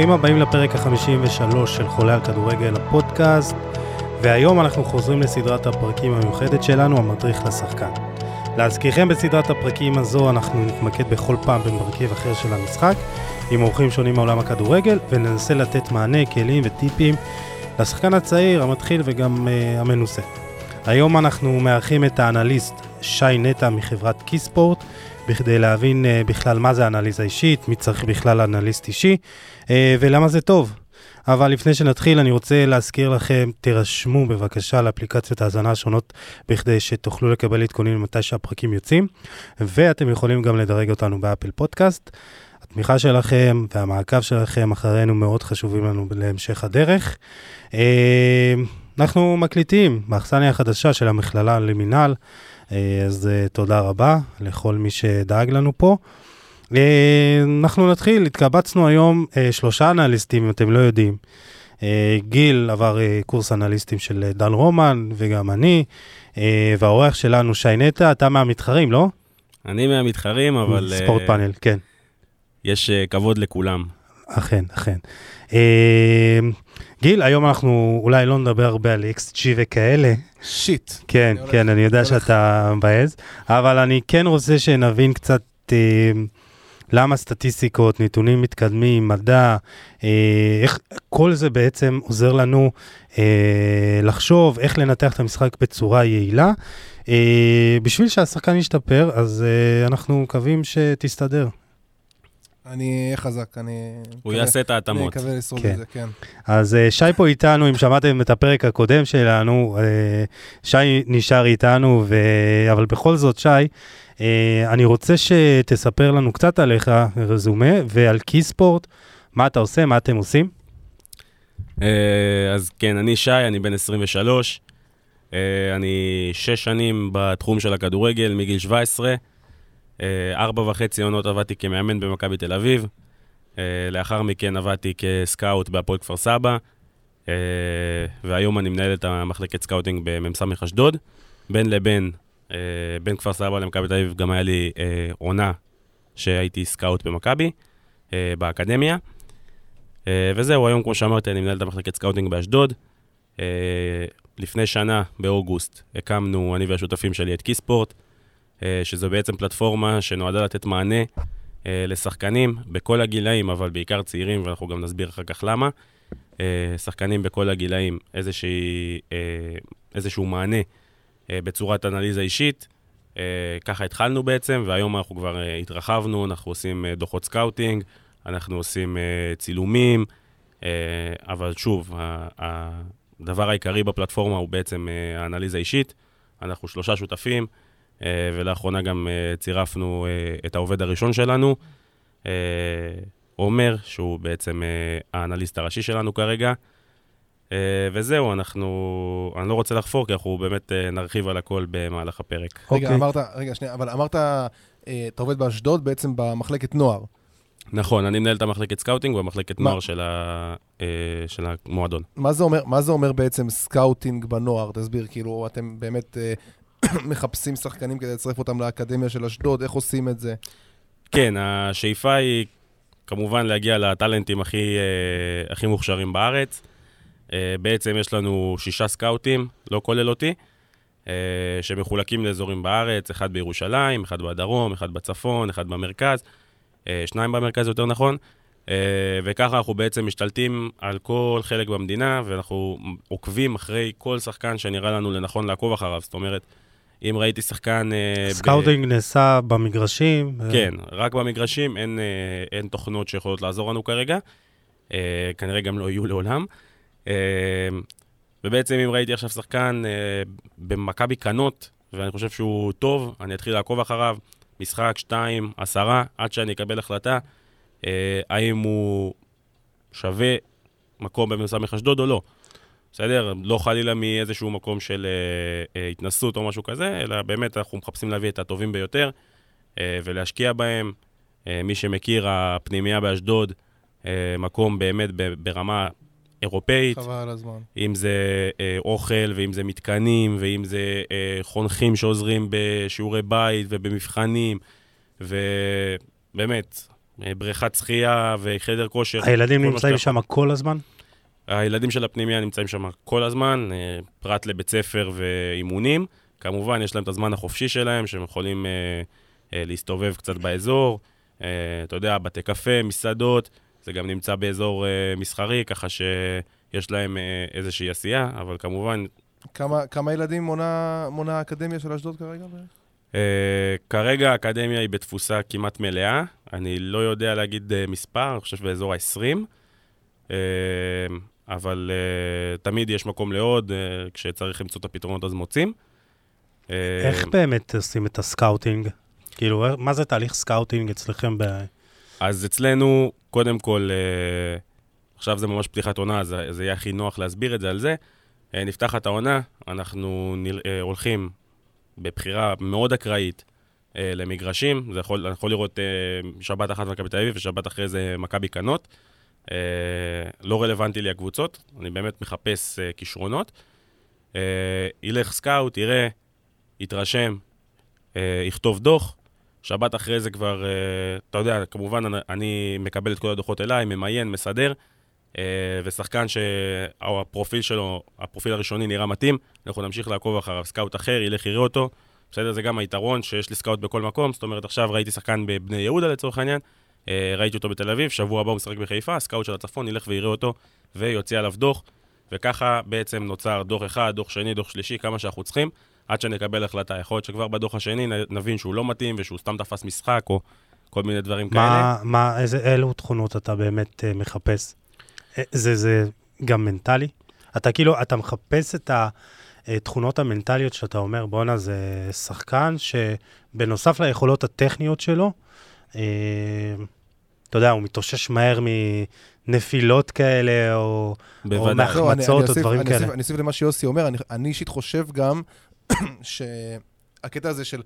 ברוכים הבאים לפרק ה-53 של חולה על כדורגל, הפודקאסט, והיום אנחנו חוזרים לסדרת הפרקים המיוחדת שלנו, המדריך לשחקן. להזכירכם בסדרת הפרקים הזו אנחנו נתמקד בכל פעם במרכיב אחר של המשחק, עם אורחים שונים מעולם הכדורגל, וננסה לתת מענה, כלים וטיפים לשחקן הצעיר, המתחיל וגם uh, המנוסה. היום אנחנו מארחים את האנליסט שי נטע מחברת קיספורט, בכדי להבין uh, בכלל מה זה אנליזה אישית, מי צריך בכלל אנליסט אישי, uh, ולמה זה טוב. אבל לפני שנתחיל, אני רוצה להזכיר לכם, תירשמו בבקשה לאפליקציות ההאזנה השונות, בכדי שתוכלו לקבל עדכונים מתי שהפרקים יוצאים, ואתם יכולים גם לדרג אותנו באפל פודקאסט. התמיכה שלכם והמעקב שלכם אחרינו מאוד חשובים לנו להמשך הדרך. אנחנו מקליטים באכסניה החדשה של המכללה למינהל, אז תודה רבה לכל מי שדאג לנו פה. אנחנו נתחיל, התקבצנו היום שלושה אנליסטים, אם אתם לא יודעים. גיל עבר קורס אנליסטים של דן רומן, וגם אני, והאורח שלנו שי נטע, אתה מהמתחרים, לא? אני מהמתחרים, אבל... ספורט פאנל, כן. יש כבוד לכולם. אכן, אכן. גיל, היום אנחנו אולי לא נדבר הרבה על XG וכאלה. שיט. כן, כן, אני יודע שאתה מבאס, אבל אני כן רוצה שנבין קצת למה סטטיסטיקות, נתונים מתקדמים, מדע, איך כל זה בעצם עוזר לנו לחשוב איך לנתח את המשחק בצורה יעילה. בשביל שהשחקן ישתפר, אז אנחנו מקווים שתסתדר. אני אהיה חזק, אני... הוא יעשה את ההתאמות. אני מקווה לשרוד כן. את זה, כן. אז שי פה איתנו, אם שמעתם את הפרק הקודם שלנו, שי נשאר איתנו, ו... אבל בכל זאת, שי, אני רוצה שתספר לנו קצת עליך, רזומה, ועל קיספורט, מה אתה עושה, מה אתם עושים. אז כן, אני שי, אני בן 23, אני שש שנים בתחום של הכדורגל, מגיל 17. ארבע וחצי עונות עבדתי כמאמן במכבי תל אביב, לאחר מכן עבדתי כ scout בהפועל כפר סבא, והיום אני מנהל את המחלקת scouting במ"ס אשדוד. בין לבין, בין כפר סבא למכבי תל אביב גם היה לי עונה שהייתי scout במכבי, באקדמיה. וזהו, היום כמו שאמרתי, אני מנהל את המחלקת scouting באשדוד. לפני שנה, באוגוסט, הקמנו, אני והשותפים שלי, את קיספורט. שזו בעצם פלטפורמה שנועדה לתת מענה לשחקנים בכל הגילאים, אבל בעיקר צעירים, ואנחנו גם נסביר אחר כך למה. שחקנים בכל הגילאים, איזושהי, איזשהו מענה בצורת אנליזה אישית. ככה התחלנו בעצם, והיום אנחנו כבר התרחבנו, אנחנו עושים דוחות scouting, אנחנו עושים צילומים, אבל שוב, הדבר העיקרי בפלטפורמה הוא בעצם האנליזה אישית. אנחנו שלושה שותפים. ולאחרונה גם צירפנו את העובד הראשון שלנו, עומר, שהוא בעצם האנליסט הראשי שלנו כרגע. וזהו, אנחנו, אני לא רוצה לחפור, כי אנחנו באמת נרחיב על הכל במהלך הפרק. רגע, okay. אמרת, רגע, שנייה, אבל אמרת, אתה עובד באשדוד בעצם במחלקת נוער. נכון, אני מנהל את המחלקת scouting במחלקת נוער של, ה, של המועדון. מה זה, אומר, מה זה אומר בעצם scouting בנוער? תסביר, כאילו, אתם באמת מחפשים שחקנים כדי לצרף אותם לאקדמיה של אשדוד, איך עושים את זה? כן, השאיפה היא כמובן להגיע לטאלנטים הכי, הכי מוכשרים בארץ. בעצם יש לנו שישה סקאוטים, לא כולל אותי, שמחולקים לאזורים בארץ, אחד בירושלים, אחד בדרום, אחד בצפון, אחד במרכז, שניים במרכז יותר נכון. וככה אנחנו בעצם משתלטים על כל חלק במדינה, ואנחנו עוקבים אחרי כל שחקן שנראה לנו לנכון לעקוב אחריו. זאת אומרת, אם ראיתי שחקן... scouting ב... נעשה במגרשים? כן, רק במגרשים, אין, אין תוכנות שיכולות לעזור לנו כרגע. כנראה גם לא יהיו לעולם. ובעצם אם ראיתי עכשיו שחקן במכבי קנות, ואני חושב שהוא טוב, אני אתחיל לעקוב אחריו, משחק, שתיים, עשרה, עד שאני אקבל החלטה, האם הוא שווה מקום במסע מחשדוד או לא. בסדר? לא חלילה מאיזשהו מקום של אה, אה, התנסות או משהו כזה, אלא באמת אנחנו מחפשים להביא את הטובים ביותר אה, ולהשקיע בהם. אה, מי שמכיר, הפנימייה באשדוד, אה, מקום באמת ברמה אירופאית. חבל על הזמן. אם זה אה, אוכל, ואם זה מתקנים, ואם זה אה, חונכים שעוזרים בשיעורי בית ובמבחנים, ובאמת, אה, בריכת שחייה וחדר כושר. הילדים נמצאים שם כל הזמן? הילדים של הפנימייה נמצאים שם כל הזמן, אה, פרט לבית ספר ואימונים. כמובן, יש להם את הזמן החופשי שלהם, שהם יכולים אה, אה, להסתובב קצת באזור. אתה יודע, בתי קפה, מסעדות, זה גם נמצא באזור מסחרי, ככה שיש להם איזושהי עשייה, אבל כמובן, כמה, כמה ילדים מונה, מונה האקדמיה של אשדוד כרגע? אה, כרגע האקדמיה היא בתפוסה כמעט מלאה. אני לא יודע להגיד אה, מספר, אני חושב באזור ה-20. אה, אבל אה, תמיד יש מקום לעוד, אה, כשצריך למצוא את הפתרונות אז מוצאים. אה, איך באמת עושים את ה scouting? כאילו, מה זה תהליך scouting אצלכם ב... אז אצלנו, קודם כל, אה, עכשיו זה ממש פתיחת עונה, אז זה יהיה הכי נוח להסביר את זה על זה. אה, נפתחת העונה, אנחנו נל- אה, הולכים בבחירה מאוד אקראית אה, למגרשים. זה יכול, אני יכול לראות אה, שבת אחת מכבי תל אביב ושבת אחרי זה מכבי קנות. אה, לא רלוונטי לי הקבוצות, אני באמת מחפש אה, כישרונות. אה, ילך סקאוט, יראה, יתרשם, אה, יכתוב דוח. שבת אחרי זה כבר, אה, אתה יודע, כמובן אני- אני מקבל את כל הדוחות אליי, ממיין, מסדר, אה, ושחקן שהפרופיל שלו, הפרופיל הראשוני נראה מתאים, אנחנו נמשיך לעקוב אחריו. scout אחר, ילך יראה אותו. בסדר, זה גם היתרון שיש לי scout בכל מקום, זאת אומרת, עכשיו ראיתי שחקן בבני יהודה לצורך העניין, ראיתי אותו בתל אביב, שבוע הבא הוא משחק בחיפה, ה scout של הצפון ילך ויראה אותו ויוציא עליו דוח, וככה בעצם נוצר דוח אחד, דוח שני, דוח שלישי, כמה שאנחנו צריכים, עד שנקבל החלטה. יכול להיות שכבר בדוח השני נבין שהוא לא מתאים ושהוא סתם תפס משחק, או כל מיני דברים כאלה. מה, מה, איזה, אילו תכונות אתה באמת uh, מחפש? אה, זה, זה גם מנטלי? אתה כאילו, אתה מחפש את התכונות המנטליות שאתה אומר, בואנה, זה שחקן שבנוסף ליכולות הטכניות שלו, אה, אתה יודע, הוא מתאושש מהר מנפילות כאלה, או, או. מאח- לא, או דברים אני כאלה. אני אוסיף למה שיוסי אומר, אני- אני אישית חושב גם שהקטע הזה של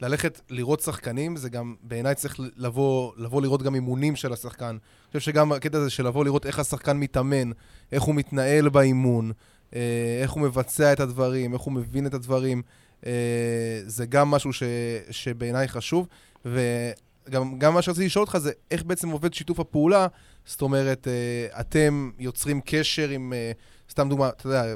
ללכת לראות שחקנים, זה גם בעיניי צריך לבוא, לבוא לראות גם אימונים של השחקן. אני חושב שגם הקטע הזה של לבוא לראות איך השחקן מתאמן, איך הוא מתנהל באימון, אה, איך הוא מבצע את הדברים, איך הוא מבין את הדברים, אה, זה גם משהו ש, שבעיניי חשוב. וגם גם מה שרציתי לשאול אותך זה איך בעצם עובד שיתוף הפעולה, זאת אומרת, אה, אתם יוצרים קשר עם, אה, סתם דוגמה, אתה יודע,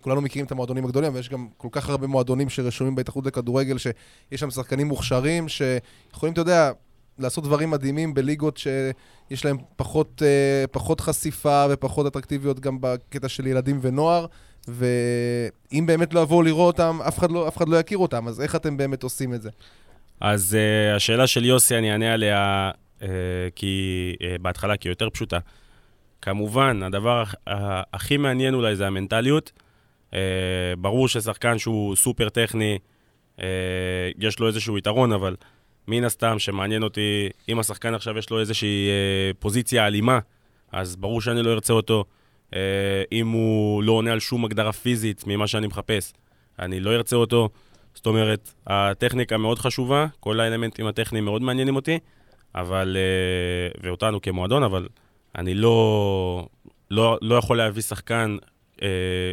כולנו מכירים את המועדונים הגדולים, אבל יש גם כל כך הרבה מועדונים שרשומים בהתאחדות לכדורגל, שיש שם שחקנים מוכשרים, שיכולים, אתה יודע, לעשות דברים מדהימים בליגות שיש להם פחות, אה, פחות חשיפה ופחות אטרקטיביות גם בקטע של ילדים ונוער, ואם באמת לא יבואו לראות אותם, אף אחד לא, אף אחד לא יכיר אותם, אז איך אתם באמת עושים את זה? אז uh, השאלה של יוסי, אני אענה עליה uh, כי, uh, בהתחלה, כי היא יותר פשוטה. כמובן, הדבר ה- הכי מעניין אולי זה המנטליות. Uh, ברור ששחקן שהוא סופר טכני, uh, יש לו איזשהו יתרון, אבל מן הסתם שמעניין אותי, אם השחקן עכשיו יש לו איזושהי uh, פוזיציה אלימה, אז ברור שאני לא ארצה אותו. Uh, אם הוא לא עונה על שום הגדרה פיזית ממה שאני מחפש, אני לא ארצה אותו. זאת אומרת, הטכניקה מאוד חשובה, כל האלמנטים הטכניים מאוד מעניינים אותי, אבל, אה, ואותנו כמועדון, אבל אני לא, לא, לא יכול להביא שחקן אה,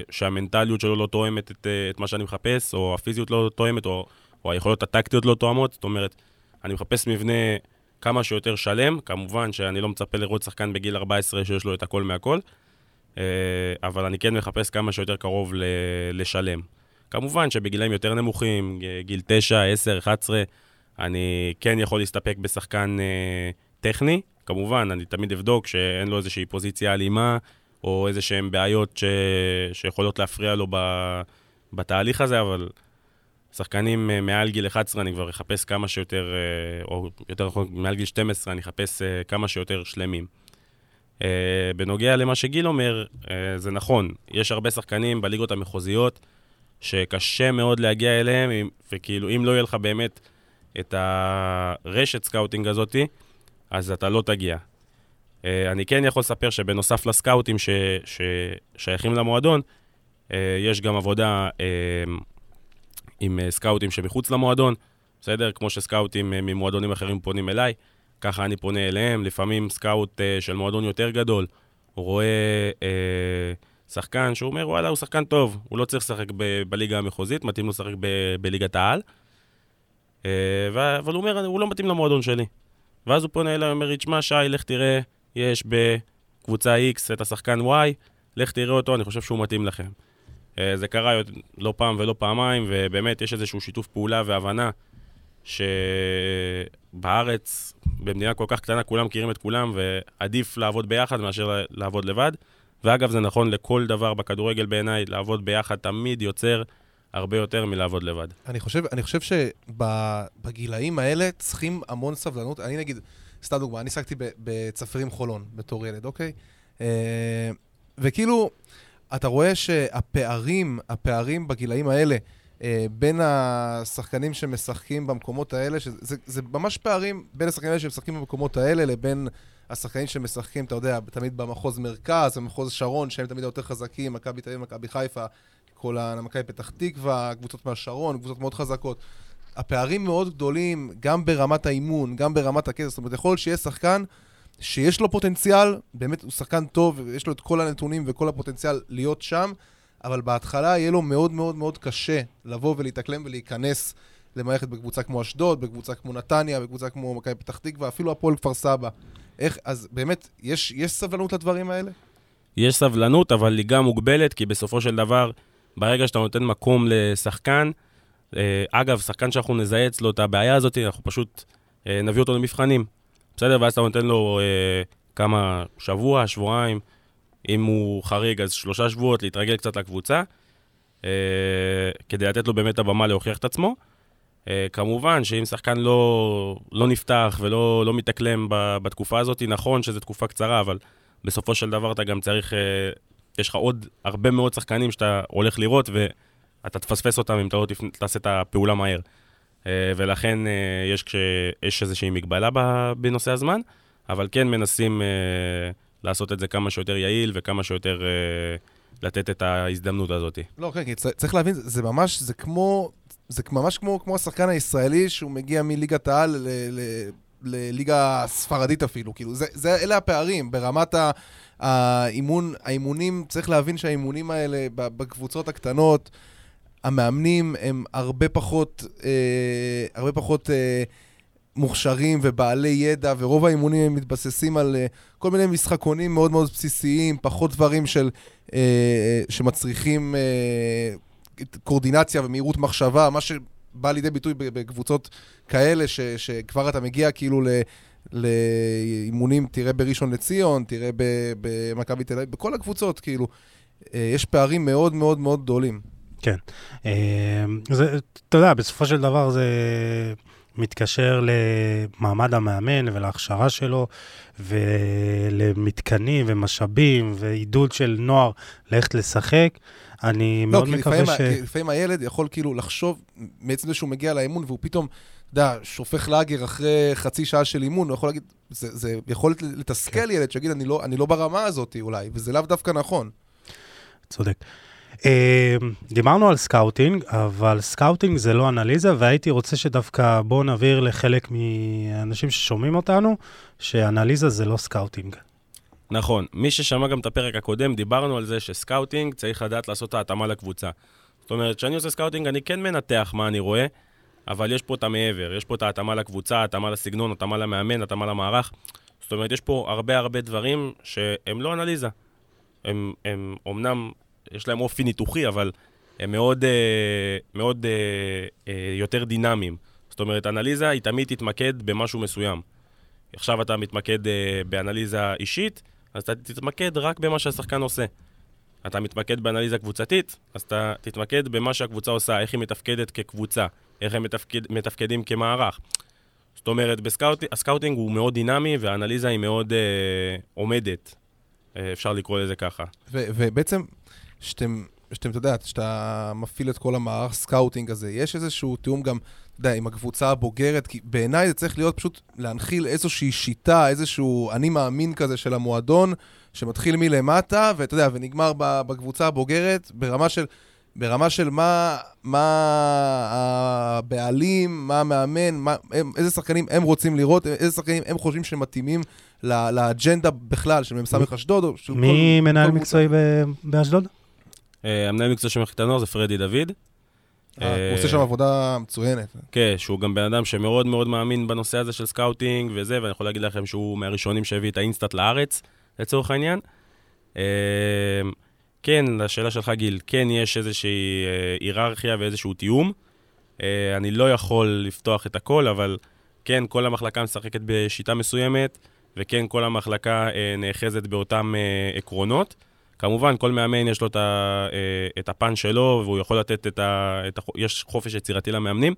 שהמנטליות שלו לא תואמת את, אה, את מה שאני מחפש, או הפיזיות לא תואמת, או, או היכולות הטקטיות לא תואמות. זאת אומרת, אני מחפש מבנה כמה שיותר שלם. כמובן שאני לא מצפה לראות שחקן בגיל 14 שיש לו את הכל מהכל, אבל אני כן מחפש כמה שיותר קרוב לשלם. כמובן שבגילאים יותר נמוכים, גיל 9, 10, 11, אני כן יכול להסתפק בשחקן אה, טכני. כמובן, אני תמיד אבדוק שאין לו איזושהי פוזיציה אלימה, או איזה שהן בעיות ש... שיכולות להפריע לו ב... בתהליך הזה, אבל שחקנים אה, מעל גיל 11 אני כבר אחפש כמה שיותר, אה, או יותר נכון, מעל גיל 12 אני אחפש אה, כמה שיותר שלמים. Uh, בנוגע למה שגיל אומר, uh, זה נכון, יש הרבה שחקנים בליגות המחוזיות שקשה מאוד להגיע אליהם, וכאילו, אם לא יהיה לך באמת את הרשת scouting הזאתי, אז אתה לא תגיע. אה, אני כן יכול לספר שבנוסף לסקאוטים ש, ששייכים למועדון, אה, יש גם עבודה אה, עם סקאוטים שמחוץ למועדון, בסדר? כמו שסקאוטים ממועדונים אחרים פונים אליי, ככה אני פונה אליהם. לפעמים scout של מועדון יותר גדול, הוא רואה שחקן שהוא אומר, וואלה, הוא שחקן טוב, הוא לא צריך לשחק ב- בליגה המחוזית, מתאים לו לשחק ב- בליגת העל. Uh, אבל הוא אומר, הוא לא מתאים למועדון שלי. ואז הוא פונה אליי, אומר תשמע, שי, לך תראה, יש בקבוצה X את השחקן Y, לך תראה אותו, אני חושב שהוא מתאים לכם. אה, זה קרה לא פעם ולא פעמיים, ובאמת יש איזשהו שיתוף פעולה והבנה שבארץ, במדינה כל כך קטנה, כולם מכירים את כולם, ועדיף לעבוד ביחד מאשר לעבוד לבד. ואגב, זה נכון לכל דבר בכדורגל בעיניי, לעבוד ביחד תמיד יוצר הרבה יותר מלעבוד לבד. אני חושב, אני חושב שבגילאים האלה צריכים המון סבלנות. אני נגיד, סתם דוגמה, אני עסקתי בצפרים חולון בתור ילד, אוקיי? אה, וכאילו, אתה רואה שהפערים, הפערים בגילאים האלה, אה, בין השחקנים שמשחקים במקומות האלה, שזה זה ממש פערים בין השחקנים האלה שמשחקים במקומות האלה לבין השחקנים שמשחקים, אתה יודע, תמיד במחוז מרכז, במחוז שרון, שהם תמיד יותר חזקים, מכבי תל אביב, מכבי חיפה, כל המכבי פתח תקווה, קבוצות מהשרון, קבוצות מאוד חזקות. הפערים מאוד גדולים, גם ברמת האימון, גם ברמת הכסף. זאת אומרת, יכול להיות שיהיה שחקן שיש לו פוטנציאל, באמת הוא שחקן טוב, ויש לו את כל הנתונים וכל הפוטנציאל להיות שם, אבל בהתחלה יהיה לו מאוד מאוד מאוד קשה לבוא ולהתאקלם ולהיכנס למערכת בקבוצה כמו אשדוד, בקבוצה כמו נתניה, בקבוצה כמו מכבי פתח תקווה, אפילו הפועל כפר סבא. איך, אז באמת, יש, יש סבלנות לדברים האלה? יש סבלנות, אבל היא גם מוגבלת, כי בסופו של דבר, ברגע שאתה נותן מקום לשחקן, אה, אגב, שחקן שאנחנו נזהה אצלו את הבעיה הזאת, אנחנו פשוט אה, נביא אותו למבחנים. בסדר? ואז אתה נותן לו אה, כמה, שבוע, שבועיים, אם הוא חריג, אז שלושה שבועות, להתרגל קצת לקבוצה, אה, כדי לתת לו באמת הבמה להוכיח את עצמו. אה, כמובן שאם שחקן לא, לא נפתח ולא לא מתאקלם בתקופה הזאת, נכון שזו תקופה קצרה, אבל בסופו של דבר אתה גם צריך, אה, יש לך עוד הרבה מאוד שחקנים שאתה הולך לראות, ואתה תפספס אותם אם אתה לא תעשה את הפעולה מהר. אה, ולכן יש, יש איזושהי מגבלה בנושא הזמן, אבל כן מנסים לעשות את זה כמה שיותר יעיל וכמה שיותר לתת את ההזדמנות הזאת. לא, כן, כי צריך להבין, זה ממש, זה כמו זה ממש כמו, כמו השחקן הישראלי שהוא מגיע מליגת העל לליגה הספרדית אפילו, כאילו, זה, זה, אלה הפערים. ברמת האימון, האימונים, צריך להבין שהאימונים האלה בקבוצות הקטנות, המאמנים הם הרבה פחות, אה, הרבה פחות אה, מוכשרים ובעלי ידע, ורוב האימונים הם מתבססים על אה, כל מיני משחקונים מאוד מאוד בסיסיים, פחות דברים של, אה, אה שמצריכים... אה, קורדינציה ומהירות מחשבה, מה שבא לידי ביטוי בקבוצות כאלה, ש, שכבר אתה מגיע כאילו ל... לאימונים, תראה בראשון לציון, תראה במכבי תל אביב, בכל הקבוצות, כאילו, אה, יש פערים מאוד מאוד מאוד גדולים. כן. אה, אתה יודע, בסופו של דבר זה מתקשר למעמד המאמן ולהכשרה שלו, ולמתקנים ומשאבים ועידוד של נוער ללכת לשחק. אני לא, מאוד מקווה ש... לא, כי לפעמים הילד יכול כאילו לחשוב, מעצם זה שהוא מגיע לאימון והוא פתאום, אתה יודע, שופך לאגר אחרי חצי שעה של אימון, הוא יכול להגיד, זה, זה יכול לתסכל כן. ילד שיגיד, אני לא, אני לא ברמה הזאת אולי, וזה לאו דווקא נכון. צודק. אה, דיברנו על scouting, אבל scouting זה לא אנליזה, והייתי רוצה שדווקא בואו נעביר לחלק מהאנשים ששומעים אותנו, שאנליזה זה לא scouting. נכון. מי ששמע גם את הפרק הקודם, דיברנו על זה ש scouting צריך לדעת לעשות את ההתאמה לקבוצה. זאת אומרת, כשאני עושה scouting, אני כן מנתח מה אני רואה, אבל יש פה את המעבר, יש פה את ההתאמה לקבוצה, התאמה לסגנון, התאמה למאמן, התאמה למערך. זאת אומרת, יש פה הרבה הרבה דברים שהם לא אנליזה. הם, הם אומנם, יש להם אופי ניתוחי, אבל הם מאוד, אה, מאוד אה, אה, יותר דינמיים. זאת אומרת, אנליזה היא תמיד תתמקד במשהו מסוים. עכשיו אתה מתמקד אה, באנליזה אישית, אז אתה תתמקד רק במה שהשחקן עושה. אתה מתמקד באנליזה קבוצתית, אז אתה תתמקד במה שהקבוצה עושה, איך היא מתפקדת כקבוצה, איך הם מתפקד, מתפקדים כמערך. זאת אומרת, בסקאוט, הסקאוטינג הוא מאוד דינמי והאנליזה היא מאוד אה, עומדת, אה, אפשר לקרוא לזה ככה. ובעצם, שאתם, שאתם, אתה יודע, שאתה מפעיל את כל המערך סקאוטינג הזה, יש איזשהו תיאום גם יודע, עם הקבוצה הבוגרת, כי בעיניי זה צריך להיות פשוט להנחיל איזושהי שיטה, איזשהו אני מאמין כזה של המועדון, שמתחיל מלמטה, ואתה יודע, ונגמר בקבוצה הבוגרת, ברמה של... ברמה של מה, מה הבעלים, מה המאמן, מה, הם, איזה שחקנים הם רוצים לראות, איזה שחקנים הם חושבים שמתאימים לא, לאג'נדה בכלל של מ"ס אשדוד. מי מנהל מקצועי באשדוד? אה, המנהל מקצועי של מחלקת הנוער זה פרדי דוד. אה, אה, הוא עושה שם עבודה מצוינת. כן, שהוא גם בן אדם שמאוד מאוד מאמין בנושא הזה של סקאוטינג וזה, ואני יכול להגיד לכם שהוא מהראשונים שהביא את ה InStat לארץ, לצורך העניין. אה, כן, לשאלה שלך, גיל, כן יש איזושהי אה, היררכיה ואיזשהו תיאום. אה, אני לא יכול לפתוח את הכל, אבל כן, כל המחלקה משחקת בשיטה מסוימת, וכן, כל המחלקה אה, נאחזת באותם אה, עקרונות. כמובן, כל מאמן יש לו את, ה, אה, את הפן שלו, והוא יכול לתת את ה... את ה יש חופש יצירתי למאמנים,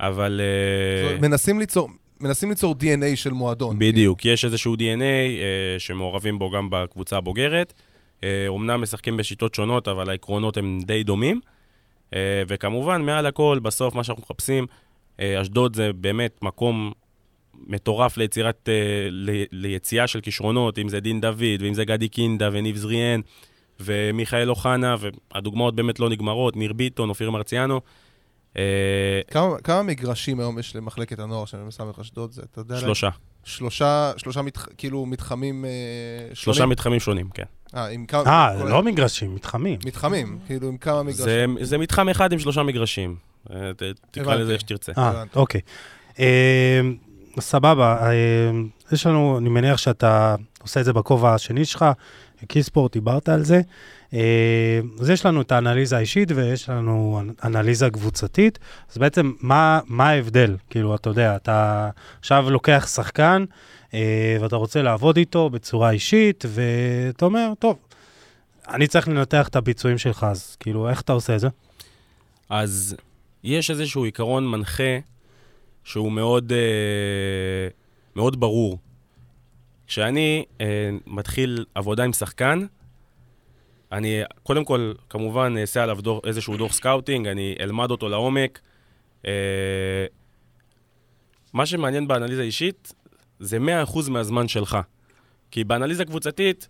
אבל... אה, מנסים ליצור... מנסים ליצור DNA של מועדון. בדיוק, יש איזשהו DNA אה, שמעורבים בו גם בקבוצה הבוגרת. אה, אומנם משחקים בשיטות שונות, אבל העקרונות הם די דומים. אה, וכמובן, מעל הכל, בסוף מה שאנחנו מחפשים, אה, אשדוד זה באמת מקום מטורף ליצירת, אה, ל, ליציאה של כישרונות, אם זה דין דוד, ואם זה גדי קינדה, וניב זריאן, ומיכאל אוחנה, והדוגמאות באמת לא נגמרות, ניר ביטון, אופיר מרציאנו. אה, כמה, כמה מגרשים היום יש למחלקת הנוער של מ"ס אשדוד? זה, אתה יודע... שלושה, שלושה, שלושה מתח... כאילו מתחמים אה, שלושה שונים? מתחמים שונים, כן. אה, עם כמה... אה, לא מגרשים, מתחמים. מתחמים, כאילו עם כמה מגרשים. זה, זה מתחם אחד עם שלושה מגרשים. אה, תקרא. לזה איך שתרצה. אה. אוקיי. סבבה, אה, יש לנו, אני מניח שאתה עושה את זה בכובע השני שלך, קיספורט, דיברת על זה. אה, אז יש לנו את האנליזה האישית ויש לנו אנליזה קבוצתית. אז בעצם, מה, מה ההבדל? כאילו, אתה יודע, אתה עכשיו לוקח שחקן אה, ואתה רוצה לעבוד איתו בצורה אישית, ואתה אומר, טוב, אני צריך לנתח את הביצועים שלך, אז כאילו, איך אתה עושה את זה? אז יש איזשהו עיקרון מנחה שהוא מאוד, אה, מאוד ברור. כשאני אה, מתחיל עבודה עם שחקן, אני קודם כל, כמובן, אעשה עליו דו, איזשהו דוח סקאוטינג, אני אלמד אותו לעומק. אה, מה שמעניין באנליזה אישית, זה 100% מהזמן שלך. כי באנליזה קבוצתית,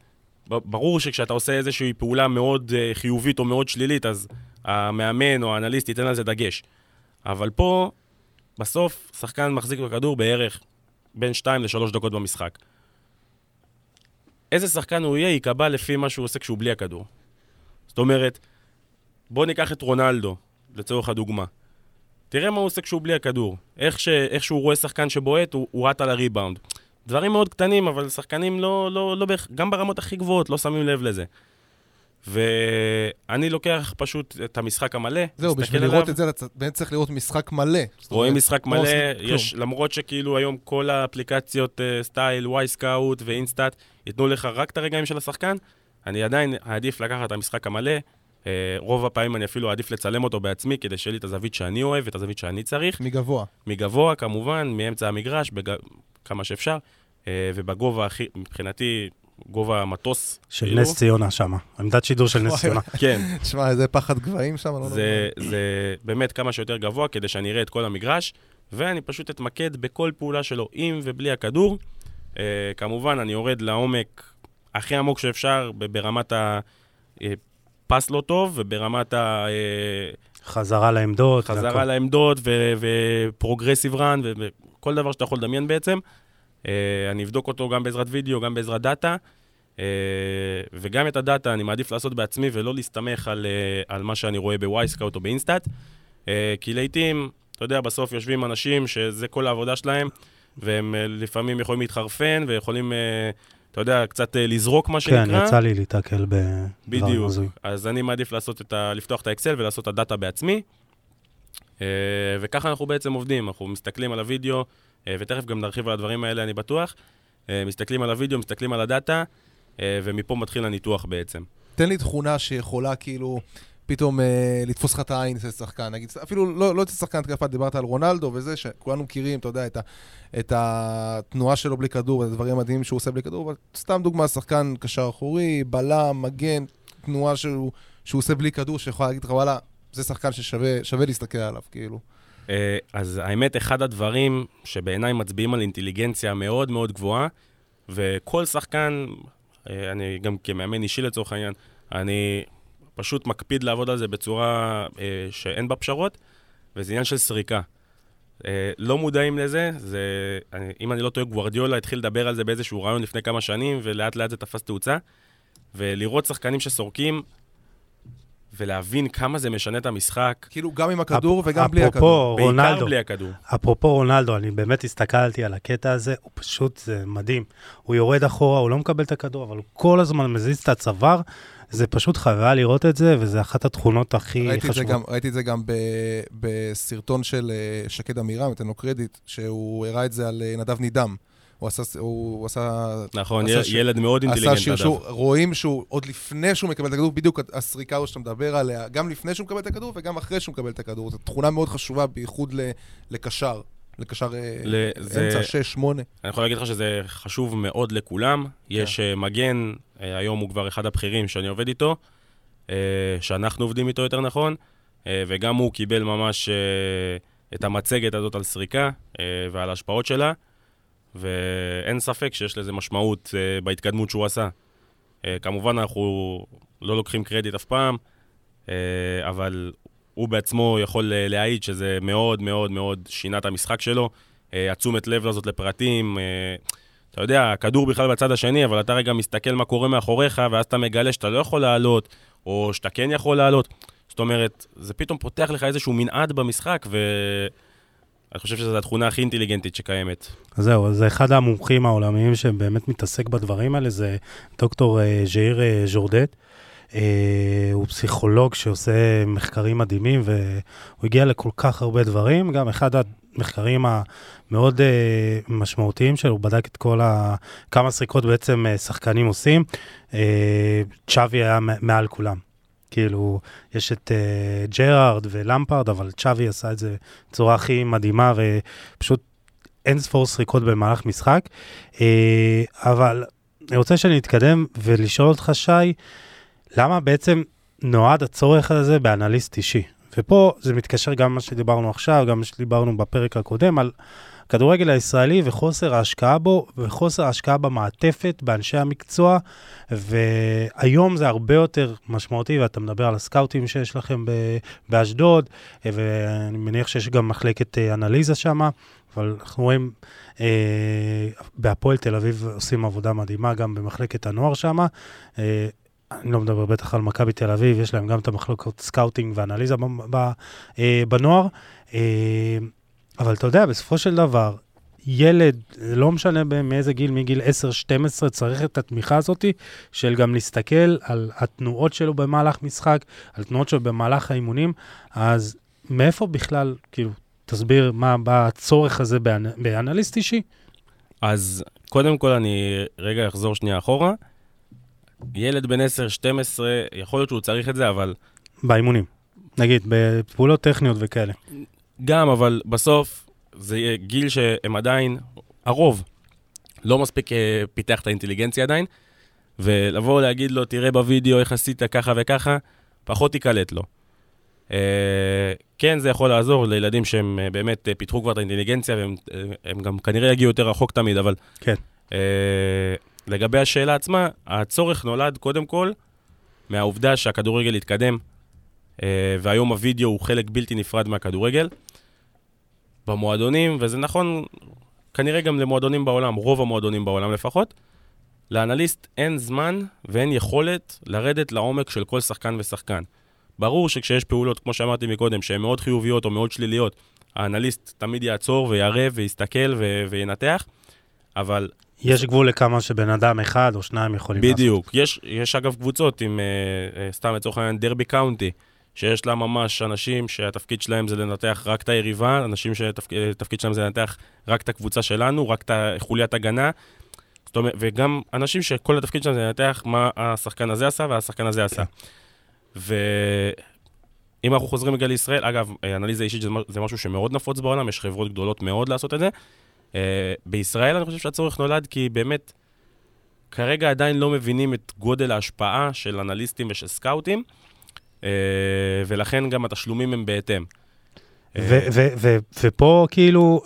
ברור שכשאתה עושה איזושהי פעולה מאוד חיובית או מאוד שלילית, אז המאמן או האנליסט ייתן על זה דגש. אבל פה, בסוף, שחקן מחזיק בכדור בערך בין 2 ל-3 דקות במשחק. איזה שחקן הוא יהיה, ייקבע לפי מה שהוא עושה כשהוא בלי הכדור. זאת אומרת, בוא ניקח את רונלדו, לצורך הדוגמה. תראה מה הוא עושה כשהוא בלי הכדור. איך, ש... איך שהוא רואה שחקן שבועט, הוא, הוא רט על הריבאונד. דברים מאוד קטנים, אבל שחקנים לא, לא, לא גם ברמות הכי גבוהות, לא שמים לב לזה. ואני לוקח פשוט את המשחק המלא, זהו, בשביל עליו, לראות את זה, אתה באמת צריך לראות משחק מלא. רואים משחק לא מלא, עושים כלום. יש, למרות שכאילו היום כל האפליקציות אה, סטייל, Wyscout ו InStat ייתנו לך רק את הרגעים של השחקן, אני עדיין אעדיף לקחת את המשחק המלא. אה, רוב הפעמים אני אפילו אעדיף לצלם אותו בעצמי, כדי שיהיה לי את הזווית שאני אוהב ואת הזווית שאני צריך. מגבוה. מגבוה כמובן, מאמצע המגרש, בג... כמה שאפשר, אה, ובגובה הכי, מבחינתי, גובה המטוס. של כאילו. נס ציונה שם, עמדת שידור של נס ציונה. כן, תשמע, איזה פחד גבהים שם, לא זה, זה באמת כמה שיותר גבוה כדי שאני אראה את כל המגרש, ואני פשוט אתמקד בכל פעולה שלו, עם ובלי הכדור. Uh, כמובן, אני יורד לעומק הכי עמוק שאפשר ברמת הפס לא טוב וברמת חזרה לעמדות. והכל. לעמדות ו progressive run וכל דבר שאתה יכול לדמיין בעצם. אה, אני אבדוק אותו גם בעזרת וידאו, גם בעזרת דאטה. אה, וגם את הדאטה אני מעדיף לעשות בעצמי ולא להסתמך על, אה, על מה שאני רואה ב Wyscout או ב InStat. כי לעיתים, אתה יודע, בסוף יושבים אנשים שזה כל העבודה שלהם, והם לפעמים יכולים להתחרפן ויכולים, אתה יודע, קצת לזרוק, מה כן, שנקרא. יצא לי להיתקל בדברים בדיוק. הזויים. אז אני מעדיף לעשות את ה... לפתוח את האקסל ולעשות את הדאטה בעצמי. אה, וככה אנחנו בעצם עובדים, אנחנו מסתכלים על הוידאו, אה, ותכף גם נרחיב על הדברים האלה, אני בטוח. אה, מסתכלים על הוידאו, מסתכלים על הדאטה, אה, ומפה מתחיל הניתוח בעצם. תן לי תכונה שיכולה כאילו פתאום אה, לתפוס לך את העין אצל שחקן. נגיד, אפילו לא, לא אצל שחקן התקפה, דיברת על רונלדו וזה, שכולנו מכירים, אתה יודע, את, ה, את התנועה שלו בלי כדור, את הדברים המדהימים שהוא עושה בלי כדור, אבל סתם דוגמה, שחקן קשר אחורי, בלם, מגן, תנועה שהוא, שהוא עושה בלי כדור, שיכול להגיד לך, וואלה, זה שחקן ששווה שווה להסתכל עליו, כאילו. אה, אז האמת, אחד הדברים שבעיניי מצביעים על אינטליגנציה מאוד מאוד גבוהה, וכל שחקן, אה, אני גם כמאמן אישי לצורך העניין, אני פשוט מקפיד לעבוד על זה בצורה אה, שאין בה פשרות, וזה עניין של סריקה. לא מודעים לזה, זה, אם אני לא טועה, גוורדיולה התחיל לדבר על זה באיזשהו רעיון לפני כמה שנים, ולאט לאט זה תפס תאוצה. ולראות שחקנים שסורקים, ולהבין כמה זה משנה את המשחק. כאילו, גם עם הכדור אפ- וגם בלי הכדור. אפרופו בעיקר רונלדו, בלי הכדור. אפרופו רונלדו, אני באמת הסתכלתי על הקטע הזה, הוא פשוט, זה מדהים. הוא יורד אחורה, הוא לא מקבל את הכדור, אבל הוא כל הזמן מזיז את הצוואר. זה פשוט חוויה לראות את זה, וזה אחת התכונות הכי ראיתי את, זה חשובות. גם, ראיתי את זה גם ב, בסרטון של אה, שקד עמירם, אתן לו קרדיט, שהוא הראה את זה על אה, נדב נידם. הוא עשה, הוא עשה, נכון, עשה ש- ילד מאוד עשה אינטליגנט, שרשור, נדב. רואים שהוא, עוד לפני שהוא מקבל את הכדור, בדיוק הסריקה הזאת שאתה מדבר עליה, גם לפני שהוא מקבל את הכדור וגם אחרי שהוא מקבל את הכדור. זו תכונה מאוד חשובה, בייחוד ל- לקשר, לקשר אה, ל- אמצע 6-8. אני יכול להגיד לך שזה חשוב מאוד לכולם. יש כן. אה, מגן, אה, היום הוא כבר אחד הבכירים שאני עובד איתו, שאנחנו עובדים איתו יותר נכון, וגם הוא קיבל ממש את המצגת הזאת על סריקה ועל ההשפעות שלה, ואין ספק שיש לזה משמעות אה, בהתקדמות שהוא עשה. אה, כמובן, אנחנו לא לוקחים קרדיט אף פעם, אה, אבל הוא בעצמו יכול אה, להעיד שזה מאוד מאוד מאוד שינה את המשחק שלו. אה, התשומת לב הזאת לפרטים, אה, אתה יודע, הכדור בכלל בצד השני, אבל אתה רגע מסתכל מה קורה מאחוריך, ואז אתה מגלה שאתה לא יכול לעלות, או שאתה כן יכול לעלות. זאת אומרת, זה פתאום פותח לך איזשהו מנעד במשחק, ואני חושב שזו התכונה הכי אינטליגנטית שקיימת. אז זהו, זה אחד המומחים העולמיים שבאמת מתעסק בדברים האלה, זה דוקטור אה, ז'איר אה, ז'ורדט. אה, הוא פסיכולוג שעושה מחקרים מדהימים, והוא הגיע לכל כך הרבה דברים. גם אחד המחקרים המאוד משמעותיים שלו, הוא בדק את כל ה... כמה סריקות בעצם שחקנים עושים. צ'אבי היה מעל כולם. כאילו, יש את אה, ג'רארד ולמפרד, אבל צ'אבי עשה את זה בצורה הכי מדהימה, ופשוט אין ספור סריקות במהלך משחק. אה, אבל אני רוצה שנתקדם ולשאול אותך, שי, למה בעצם נועד הצורך הזה באנליסט אישי? ופה זה מתקשר גם מה שדיברנו עכשיו, גם מה שדיברנו בפרק הקודם, על הכדורגל הישראלי וחוסר ההשקעה בו, וחוסר ההשקעה במעטפת, באנשי המקצוע, והיום זה הרבה יותר משמעותי, ואתה מדבר על הסקאוטים שיש לכם באשדוד, אה, ואני מניח שיש גם מחלקת אה, אנליזה שם, אבל אנחנו רואים, אה, בהפועל תל אביב עושים עבודה מדהימה, גם במחלקת הנוער שם. אה, אני לא מדבר בטח על מכבי תל אביב, יש להם גם את המחלקות סקאוטינג ואנליזה אה, בנוער. אה, אבל אתה יודע, בסופו של דבר, ילד, לא משנה מאיזה גיל, מגיל 10-12, צריך את התמיכה הזאת של גם להסתכל על התנועות שלו במהלך משחק, על תנועות שלו במהלך האימונים, אז מאיפה בכלל, כאילו, תסביר מה בא הצורך הזה באנ- באנליסט אישי? אז קודם כל אני רגע אחזור שנייה אחורה. ילד בן 10-12, יכול להיות שהוא צריך את זה, אבל באימונים. נגיד, בפעולות טכניות וכאלה. גם, אבל בסוף זה גיל שהם עדיין, הרוב, לא מספיק אה, פיתח את האינטליגנציה עדיין, ולבוא להגיד לו, תראה בווידאו איך עשית ככה וככה, פחות ייקלט לו. אה, כן, זה יכול לעזור לילדים שהם אה, באמת אה, פיתחו כבר את האינטליגנציה, והם הם גם כנראה יגיעו יותר רחוק תמיד, אבל... כן. אה, לגבי השאלה עצמה, הצורך נולד קודם כל מהעובדה שהכדורגל התקדם, והיום הווידאו הוא חלק בלתי נפרד מהכדורגל. במועדונים, וזה נכון כנראה גם למועדונים בעולם, רוב המועדונים בעולם לפחות, לאנליסט אין זמן ואין יכולת לרדת לעומק של כל שחקן ושחקן. ברור שכשיש פעולות, כמו שאמרתי מקודם, שהן מאוד חיוביות או מאוד שליליות, האנליסט תמיד יעצור ויראה ויסתכל ו- וינתח, אבל יש גבול לכמה שבן אדם אחד או שניים יכולים לעשות. בדיוק. יש, יש אגב קבוצות עם, אה, אה, סתם לצורך העניין, דרבי קאונטי, שיש לה ממש אנשים שהתפקיד שלהם זה לנתח רק את היריבה, אנשים שהתפקיד שלהם זה לנתח רק את הקבוצה שלנו, רק את חוליית הגנה. זאת אומרת, וגם אנשים שכל התפקיד שלהם זה לנתח מה השחקן הזה עשה והשחקן הזה עשה. ואם אנחנו חוזרים רגע לישראל, אגב, אנליזה אישית זה, משהו שמאוד נפוץ בעולם, יש חברות גדולות מאוד לעשות את זה. אה, בישראל אני חושב שהצורך נולד כי באמת, כרגע עדיין לא מבינים את גודל ההשפעה של אנליסטים ושל סקאוטים, ולכן גם התשלומים הם בהתאם. אה, ופה כאילו,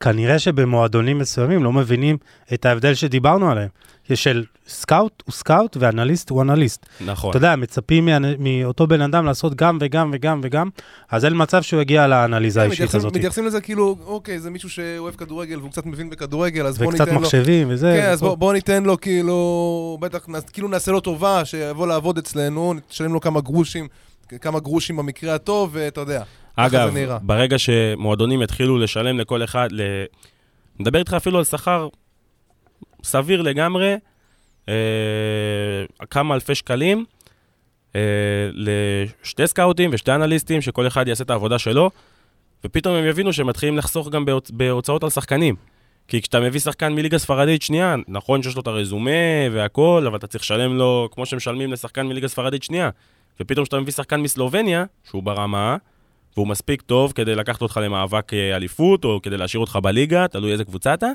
כנראה שבמועדונים מסוימים לא מבינים את ההבדל שדיברנו עליהם. של סקאוט הוא סקאוט ואנליסט הוא אנליסט. נכון. אתה יודע, מצפים מאותו בן אדם לעשות גם וגם וגם וגם, אז אין מצב שהוא יגיע לאנליזה האישית הזאת. מתייחסים לזה כאילו, אוקיי, זה מישהו שאוהב כדורגל והוא קצת מבין בכדורגל, אז בוא וקצת ניתן לו... מחשבים וזה. כן, אז. בוא, ניתן לו כאילו, בטח, כאילו נעשה לו טובה, שיבוא לעבוד אצלנו, נשלם לו כמה גרושים, כמה גרושים במקרה הטוב, ואתה יודע. אגב. ברגע שמועדונים יתחילו לשלם לכל אחד. נדבר איתך אפילו על שכר סביר לגמרי, כמה אלפי שקלים, אה, לשתי סקאוטים ושתי אנליסטים, שכל אחד יעשה את העבודה שלו, ופתאום הם יבינו שהם מתחילים לחסוך גם בהוצ... בהוצאות על שחקנים. כי כשאתה מביא שחקן מליגה ספרדית שנייה, נכון שיש לו את הרזומה והכל, אבל אתה צריך לשלם לו כמו שמשלמים לשחקן מליגה ספרדית שנייה. ופתאום כשאתה מביא שחקן מסלובניה, שהוא ברמה, והוא מספיק טוב כדי לקחת אותך למאבק אה, אליפות, או כדי להשאיר אותך בליגה, תלוי איזה קבוצה אתה,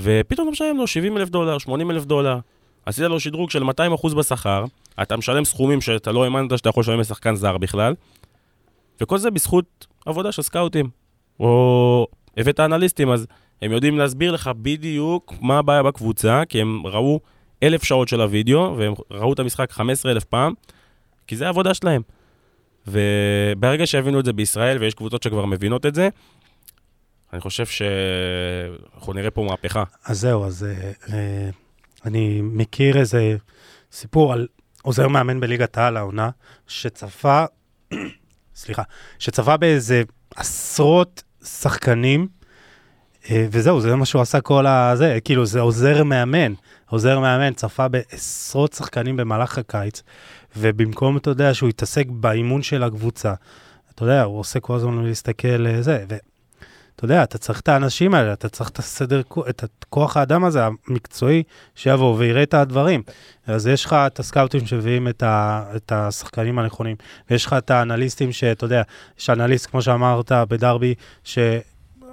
ופתאום אתה משלם לו 70 אלף דולר, 80 אלף דולר. עשית לו שדרוג של 200 אחוז בשכר, אתה משלם סכומים שאתה לא האמנת שאתה יכול לשלם לשחקן זר בכלל, וכל זה בזכות עבודה של סקאוטים. או הבאת אנליסטים, אז הם יודעים להסביר לך בדיוק מה הבעיה בקבוצה, כי הם ראו אלף שעות של הוידאו, והם ראו את המשחק 15 אלף פעם, כי זה העבודה שלהם. וברגע שיבינו את זה בישראל, ויש קבוצות שכבר מבינות את זה, אני חושב שאנחנו נראה פה מהפכה. אז זהו, אז אה, אה, אני מכיר איזה סיפור על עוזר מאמן בליגת העל העונה, שצפה, סליחה, שצפה באיזה עשרות שחקנים, אה, וזהו, זה מה שהוא עשה כל הזה, כאילו, זה עוזר מאמן. עוזר מאמן צפה בעשרות שחקנים במהלך הקיץ, ובמקום, אתה יודע, שהוא יתעסק באימון של הקבוצה, אתה יודע, הוא עושה כל הזמן להסתכל אה, זה, ו... אתה יודע, אתה צריך את האנשים האלה, אתה צריך את הסדר, את כוח האדם הזה, המקצועי, שיבוא ויראה את הדברים. אז יש לך את הסקאוטים שמביאים את, ה, את השחקנים הנכונים, ויש לך את האנליסטים שאתה יודע, יש אנליסט, כמו שאמרת, בדרבי, שהוא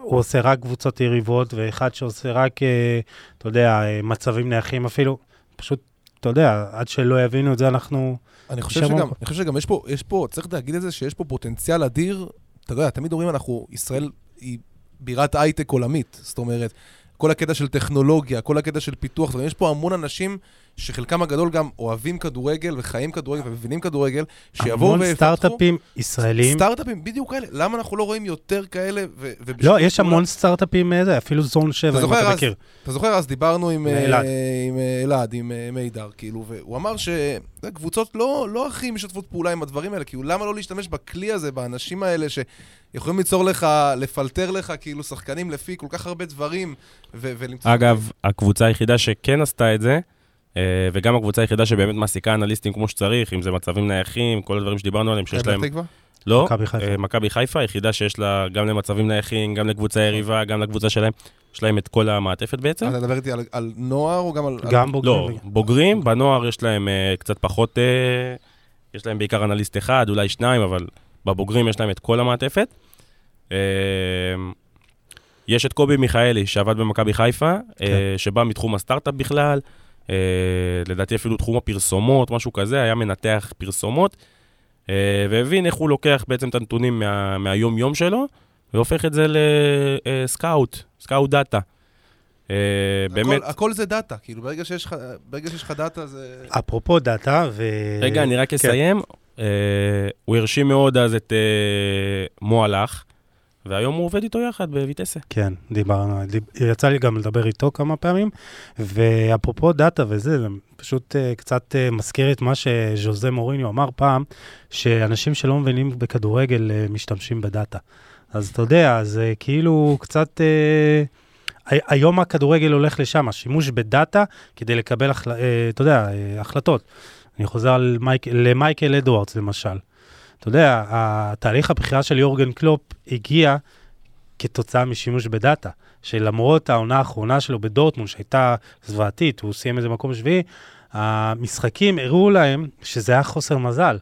עושה רק קבוצות יריבות, ואחד שעושה רק, אה, אתה יודע, אה, מצבים נייחים אפילו. פשוט, אתה יודע, עד שלא יבינו את זה, אנחנו... אני חושב שגם. אני חושב שגם יש פה, יש פה, צריך להגיד את זה, שיש פה פוטנציאל אדיר. אתה יודע, תמיד אומרים, אנחנו, ישראל היא בירת הייטק עולמית. זאת אומרת, כל הקטע של טכנולוגיה, כל הקטע של פיתוח, יש פה המון אנשים שחלקם הגדול גם אוהבים כדורגל וחיים כדורגל ומבינים כדורגל, שיבואו המון ויפתחו... סטארט-אפים ישראלים. סטארט-אפים, בדיוק כאלה. למה אנחנו לא רואים יותר כאלה? ו- לא, יש? המון סטארט-אפים, אה, זה, אפילו זון 7, אתה אם אתה אז- מכיר. אתה זוכר, אז דיברנו עם אה, אלעד. עם אה, אלעד, עם מידר, כאילו, והוא אמר שקבוצות לא, לא הכי משתפות פעולה עם הדברים האלה, כאילו, למה לא להשתמש בכלי הזה, באנשים האלה שיכולים ליצור לך, לפלטר לך, כאילו, שחקנים לפי כל כך הרבה דברים, ו- ולמצוא... אגב, הקבוצה היחידה שכן עשתה את זה, וגם הקבוצה היחידה שבאמת מעסיקה אנליסטים כמו שצריך, אם זה מצבים נייחים, כל הדברים שדיברנו עליהם, שיש להם... לא, מכבי חיפה. אה, מכבי חיפה, היחידה שיש לה גם למצבים נייחים, גם לקבוצה יריבה, גם לקבוצה שלהם, יש להם את כל המעטפת בעצם. אתה מדבר איתי על- על נוער או גם על... גם על... בוגרים. לא, בוגרים, בנוער יש להם אה, קצת פחות, אה, יש להם בעיקר אנליסט אחד, אולי שניים, אבל בבוגרים יש להם את כל המעטפת. אה, יש את קובי מיכאלי, שעבד במכבי חיפה, אה, כן. שבא מתחום הסטארט-אפ בכלל, אה, לדעתי אפילו תחום הפרסומות, משהו כזה, היה מנתח פרסומות, אה, והבין איך הוא לוקח בעצם את הנתונים מה, מהיום-יום שלו, והופך את זה לסקאוט, סקאוט דאטה. אה, באמת, הכל, הכל זה דאטה, כאילו, ברגע שיש לך, ברגע שיש לך דאטה זה... אפרופו דאטה, ו... רגע, אני רק כן. אסיים. אה, הוא הרשים מאוד אז את אה, מועלך, והיום הוא עובד איתו יחד בוויטסה. כן, דיברנו, דיב... יצא לי גם לדבר איתו כמה פעמים, ואפרופו דאטה וזה, זה פשוט אה, קצת אה, מזכיר את מה שז'וזה מוריניו אמר פעם, שאנשים שלא מבינים בכדורגל אה, משתמשים בדאטה. אז אתה יודע, זה כאילו קצת... אה, הי- היום הכדורגל הולך לשם, השימוש בדאטה כדי לקבל, אתה יודע, החלטות. אני חוזר על מייק... למייקל אדוארדס למשל. אתה יודע, התהליך הבחירה של יורגן קלופ הגיע כתוצאה משימוש בדאטה, שלמרות העונה האחרונה שלו בדורטמונד, שהייתה זוועתית, הוא סיים איזה מקום שביעי, המשחקים הראו להם שזה היה חוסר מזל.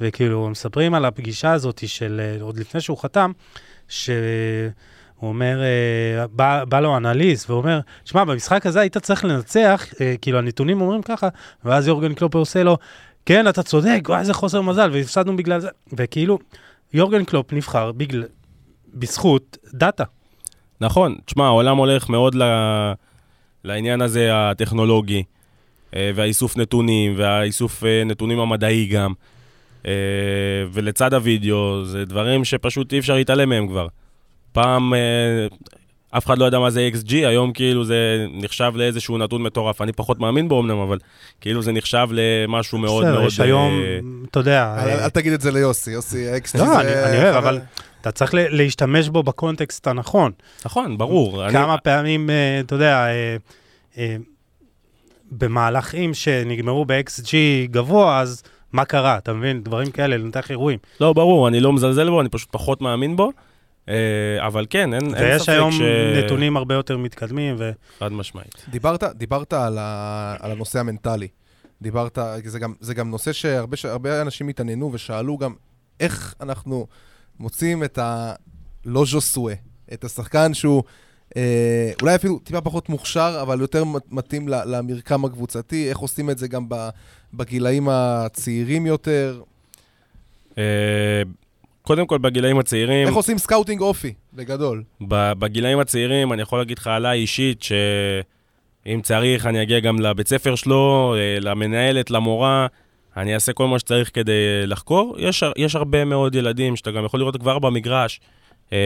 וכאילו, הם מספרים על הפגישה הזאת של, אה, עוד לפני שהוא חתם, שהוא אומר, אה, בא, בא לו אנליסט, והוא אומר, שמע, במשחק הזה היית צריך לנצח, אה, כאילו, הנתונים אומרים ככה, ואז יורגן קלופ עושה לו, כן, אתה צודק, וואי, איזה חוסר מזל, והפסדנו בגלל זה. וכאילו, יורגן קלופ נבחר בגלל, בזכות דאטה. נכון, תשמע, העולם הולך מאוד ל... לעניין הזה הטכנולוגי. אה, והאיסוף נתונים, והאיסוף אה, נתונים המדעי גם. אה, ולצד הוידאו, זה דברים שפשוט אי אפשר להתעלם מהם כבר. פעם אף אחד לא ידע מה זה XG, היום כאילו זה נחשב לאיזשהו נתון מטורף. אני פחות מאמין בו אמנם, אבל כאילו זה נחשב למשהו מאוד בסדר, מאוד... יש היום, אה, אתה יודע, אל אה, אל תגיד את זה ליוסי, יוסי אקס. לא, אני אני אוהב, אבל אתה צריך ל- להשתמש בו בקונטקסט הנכון. נכון, ברור. אני- כמה פעמים, אה, אתה יודע, במהלכים שנגמרו ב-XG גבוה, אז מה קרה? אתה מבין? דברים כאלה, לנתח אירועים. לא, ברור, אני לא מזלזל בו, אני פשוט פחות מאמין בו. אה, אבל כן, אין, אין ויש ספק היום ש... נתונים הרבה יותר מתקדמים, ו... חד משמעית. דיברת, דיברת על, ה, על הנושא המנטלי. דיברת, זה גם, זה גם נושא שהרבה שהרבה אנשים התעניינו ושאלו גם איך אנחנו מוצאים את הלא ז'וסואה, את השחקן שהוא אה, אולי אפילו טיפה פחות מוכשר, אבל יותר מת- מתאים למרקם הקבוצתי, איך עושים את זה גם בגילאים הצעירים יותר, אה, קודם כל, בגילאים הצעירים, איך עושים scouting אופי, בגדול. בגילאים הצעירים, אני יכול להגיד לך עליי אישית, שאם צריך, אני אגיע גם לבית ספר שלו, אה, למנהלת, למורה, אני אעשה כל מה שצריך כדי לחקור. יש, יש הרבה מאוד ילדים שאתה גם יכול לראות כבר במגרש אה,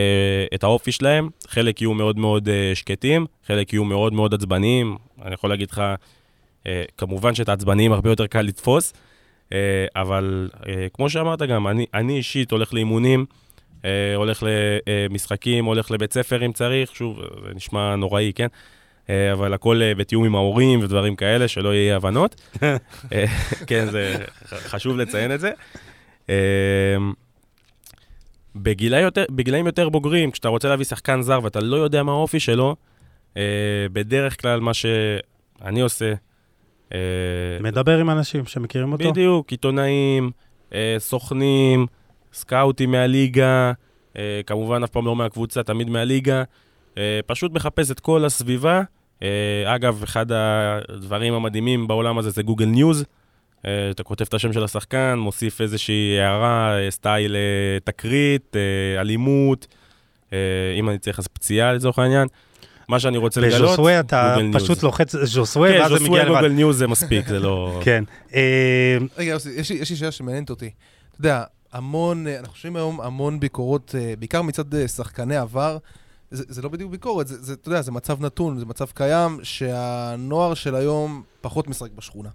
את האופי שלהם. חלק יהיו מאוד מאוד אה, שקטים, חלק יהיו מאוד מאוד עצבניים. אני יכול להגיד לך, כמובן שאת העצבניים הרבה יותר קל לתפוס, אבל אה, כמו שאמרת גם, אני, אני אישית הולך לאימונים. אה, הולך למשחקים, הולך לבית ספר אם צריך, שוב, זה נשמע נוראי, כן? אה, אבל הכל אה, בתיאום עם ההורים ודברים כאלה, שלא יהיה הבנות. אה, כן, זה חשוב לציין את זה. אה, בגילי יותר, בגילאים יותר בוגרים, כשאתה רוצה להביא שחקן זר ואתה לא יודע מה האופי שלו, אה, בדרך כלל מה שאני עושה, אה, מדבר עם אנשים שמכירים אותו. בדיוק, עיתונאים, אה, סוכנים, סקאוטים מהליגה, אה, כמובן אף פעם לא מהקבוצה, תמיד מהליגה. אה, פשוט מחפש את כל הסביבה. אה, אגב, אחד הדברים המדהימים בעולם הזה זה גוגל ניוז. אה, אתה כותב את השם של השחקן, מוסיף איזושהי הערה, אה, סטייל אה, תקרית, אה, אלימות, אה, אם אני צריך אז פציעה לצורך העניין. מה שאני רוצה לגלות, בז'וסווה אתה גוגל ניוז. פשוט לוחץ ז'וסווה, כן, ואז זה מגיע ז'וסווה לבד. גוגל ניוז זה מספיק, זה לא... כן. אה, רגע, יוסי, יש לי, שאלה שמעניינת אותי. אתה יודע, המון, אה, אנחנו חושבים היום המון ביקורות, אה, בעיקר מצד שחקני עבר. זה, זה לא בדיוק ביקורת, זה, זה, אתה יודע, זה מצב נתון, זה מצב קיים, שהנוער של היום פחות משחק בשכונה.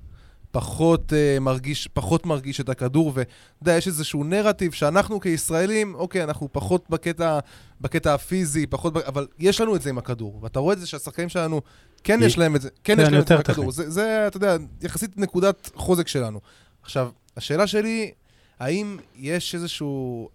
פחות, uh, מרגיש, פחות מרגיש את הכדור, ואתה יודע, יש איזשהו נרטיב שאנחנו כישראלים, אוקיי, אנחנו פחות בקטע, בקטע הפיזי, פחות. אבל יש לנו את זה עם הכדור. ואתה רואה את זה שהשחקנים שלנו, כן יש להם את זה, כן, כן, יש להם את זה עם יותר הכדור. זה, זה, אתה יודע, יחסית נקודת חוזק שלנו. עכשיו, השאלה שלי, האם יש איזשהו...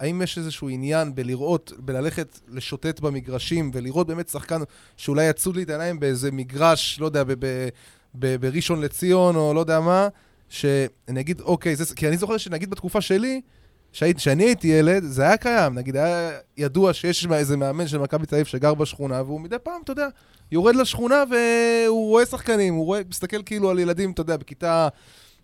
האם יש איזשהו עניין בלראות, בללכת לשוטט במגרשים ולראות באמת שחקן שאולי יצוד לי את העיניים באיזה מגרש, לא יודע, ב- ב- בראשון לציון או לא יודע מה, שאני אגיד, אוקיי, זה... כי אני זוכר שנגיד בתקופה שלי, שהיית, שאני הייתי ילד, זה היה קיים. נגיד, היה ידוע שיש איזה מאמן של מכבי תל אביב שגר בשכונה, והוא מדי פעם, אתה יודע, יורד לשכונה והוא רואה שחקנים, הוא רואה, מסתכל כאילו על ילדים, אתה יודע, בכיתה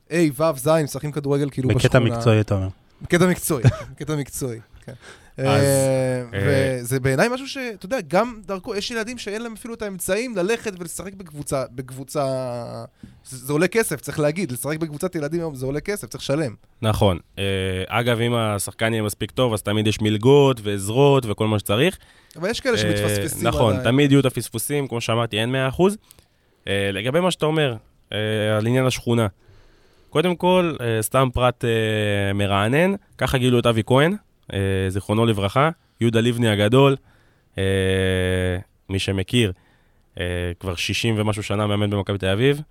A, ו', ז', משחקים כדורגל כאילו בקטע בשכונה. מקצועי, אתה אומר. בקטע מקצועי, בקטע מקצועי, כן. אה, אה, וזה בעיניי משהו שאתה יודע, גם דרכו, יש ילדים שאין להם אפילו את האמצעים ללכת ולשחק בקבוצה, בקבוצה... זה עולה כסף, צריך להגיד, לשחק בקבוצת ילדים היום זה עולה כסף, צריך לשלם. נכון. אה, אגב, אם השחקן יהיה מספיק טוב, אז תמיד יש מלגות ועזרות וכל מה שצריך. אבל יש כאלה שמתפספסים נכון. תמיד יהיו את הפספוסים, כמו שאמרתי, אין 100%. אה, לגבי מה שאתה אומר, על עניין השכונה. קודם כל, סתם פרט מרענן, ככה גילו את אבי כהן, זיכרונו לברכה, יהודה לבני הגדול, אה, מי שמכיר, אה, כבר 60 ומשהו שנה מאמן במכבי תל אביב.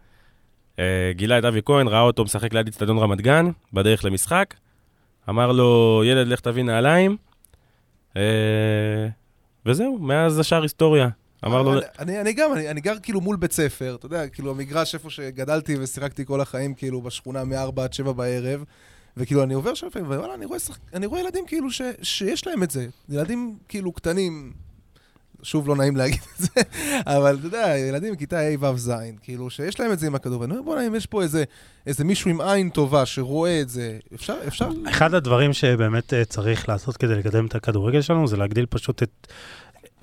אה, גילה את אבי כהן, ראה אותו משחק ליד אצטדיון רמת גן, בדרך למשחק, אמר לו, ילד, לך תביא נעליים, אה, וזהו, מאז השאר היסטוריה. אמר לו, אני, אני גם, אני, אני גר כאילו מול בית ספר, אתה יודע, כאילו המגרש איפה שגדלתי ושיחקתי כל החיים, כאילו בשכונה מ-4 עד 7 בערב, וכאילו אני עובר שם לפעמים, ווואלה, אני רואה, שח... אני רואה ילדים כאילו ש... שיש להם את זה. ילדים כאילו קטנים, שוב לא נעים להגיד את זה, אבל אתה יודע, ילדים בכיתה ה' ו' ז', כאילו שיש להם את זה עם הכדור, ואני אומר, בוא'נה, אם יש פה איזה, איזה מישהו עם עין טובה שרואה את זה, אפשר, אפשר... אחד הדברים שבאמת אה, צריך לעשות כדי לקדם את הכדורגל שלנו, זה להגדיל פשוט את,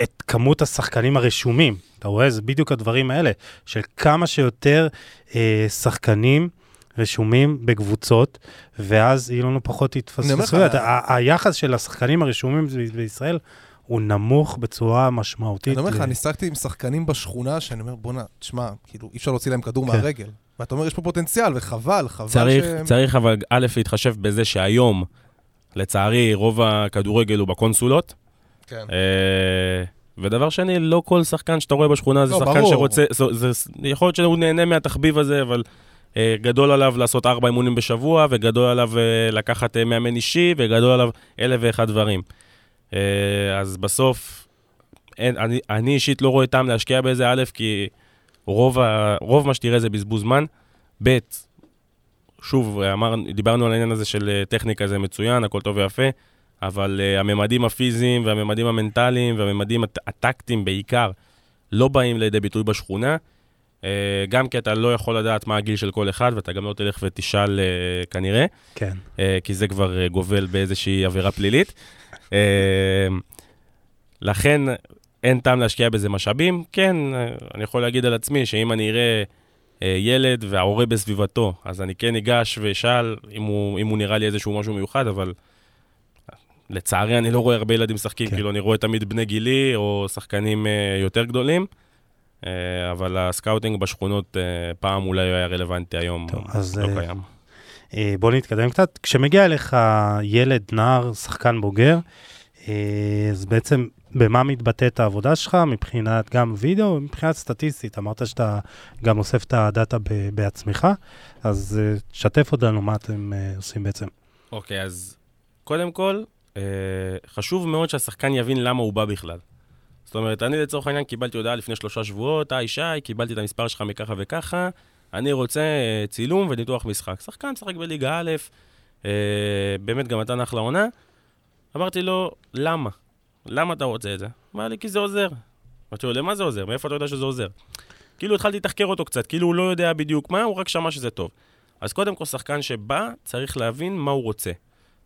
את כמות השחקנים הרשומים. אתה רואה? זה בדיוק הדברים האלה, של כמה שיותר אה, שחקנים רשומים בקבוצות, ואז יהיו לנו פחות התפספסויות. היחס של השחקנים הרשומים בישראל הוא נמוך בצורה משמעותית. אני אומר לך, אני שחקתי עם שחקנים בשכונה, שאני אומר, בואנה, תשמע, כאילו, אי אפשר להוציא להם כדור כן. מהרגל. ואתה אומר, יש פה פוטנציאל, וחבל, חבל צריך, שהם... צריך אבל א', להתחשב בזה שהיום, לצערי, רוב הכדורגל הוא בקונסולות. כן. אה, ודבר שני, לא כל שחקן שאתה רואה בשכונה זה לא, שחקן ברור. שרוצה, זה, זה, יכול להיות שהוא נהנה מהתחביב הזה, אבל גדול עליו לעשות ארבע אימונים בשבוע, וגדול עליו אה, לקחת אה, מאמן אישי, וגדול עליו אלף ואחד דברים. אה, אז בסוף, אין, אני, אני אישית לא רואה טעם להשקיע בזה, א', כי רוב, ה, רוב מה שתראה זה בזבוז זמן, ב', שוב, אמר, דיברנו על העניין הזה של אה, טכניקה, זה מצוין, הכל טוב ויפה, אבל uh, הממדים הפיזיים והממדים המנטליים והממדים הט- הטקטיים בעיקר לא באים לידי ביטוי בשכונה. Uh, גם כי אתה לא יכול לדעת מה הגיל של כל אחד, ואתה גם לא תלך ותשאל uh, כנראה, כן. uh, כי זה כבר גובל באיזושהי עבירה פלילית. לכן אין טעם להשקיע בזה משאבים. כן, אני יכול להגיד על עצמי שאם אני אראה ילד וההורה בסביבתו, אז אני כן אגש ואשאל אם הוא, אם הוא נראה לי איזשהו משהו מיוחד, אבל לצערי אני לא רואה הרבה ילדים משחקים, כן. כאילו אני רואה תמיד בני גילי או שחקנים יותר גדולים, אבל ה scouting בשכונות אה, פעם אולי היה רלוונטי, היום טוב, אז, לא אה, קיים. אה, בוא נתקדם קצת. כשמגיע אליך ילד, נער, שחקן בוגר, אה, אז בעצם במה מתבטאת העבודה שלך מבחינת גם וידאו, מבחינת סטטיסטית? אמרת שאתה גם אוסף את הדאטה ב- בעצמך, אז אה, שתף אותנו מה אתם אה, עושים בעצם. אוקיי, אז קודם כל, אה, חשוב מאוד שהשחקן יבין למה הוא בא בכלל. זאת אומרת, אני לצורך העניין קיבלתי הודעה לפני שלושה שבועות, היי שי, קיבלתי את המספר שלך מככה וככה, אני רוצה אה, צילום וניתוח משחק. שחקן משחק בליגה א', אה, באמת גם נתן אחלה עונה. אמרתי לו, למה? למה אתה רוצה את זה? אמר לי, כי זה עוזר. אמרתי לו, למה זה עוזר? מאיפה אתה יודע שזה עוזר? כאילו התחלתי לתחקר אותו קצת, כאילו הוא לא יודע בדיוק מה, הוא רק שמע שזה טוב. אז קודם כל, שחקן שבא, צריך להבין מה הוא רוצה.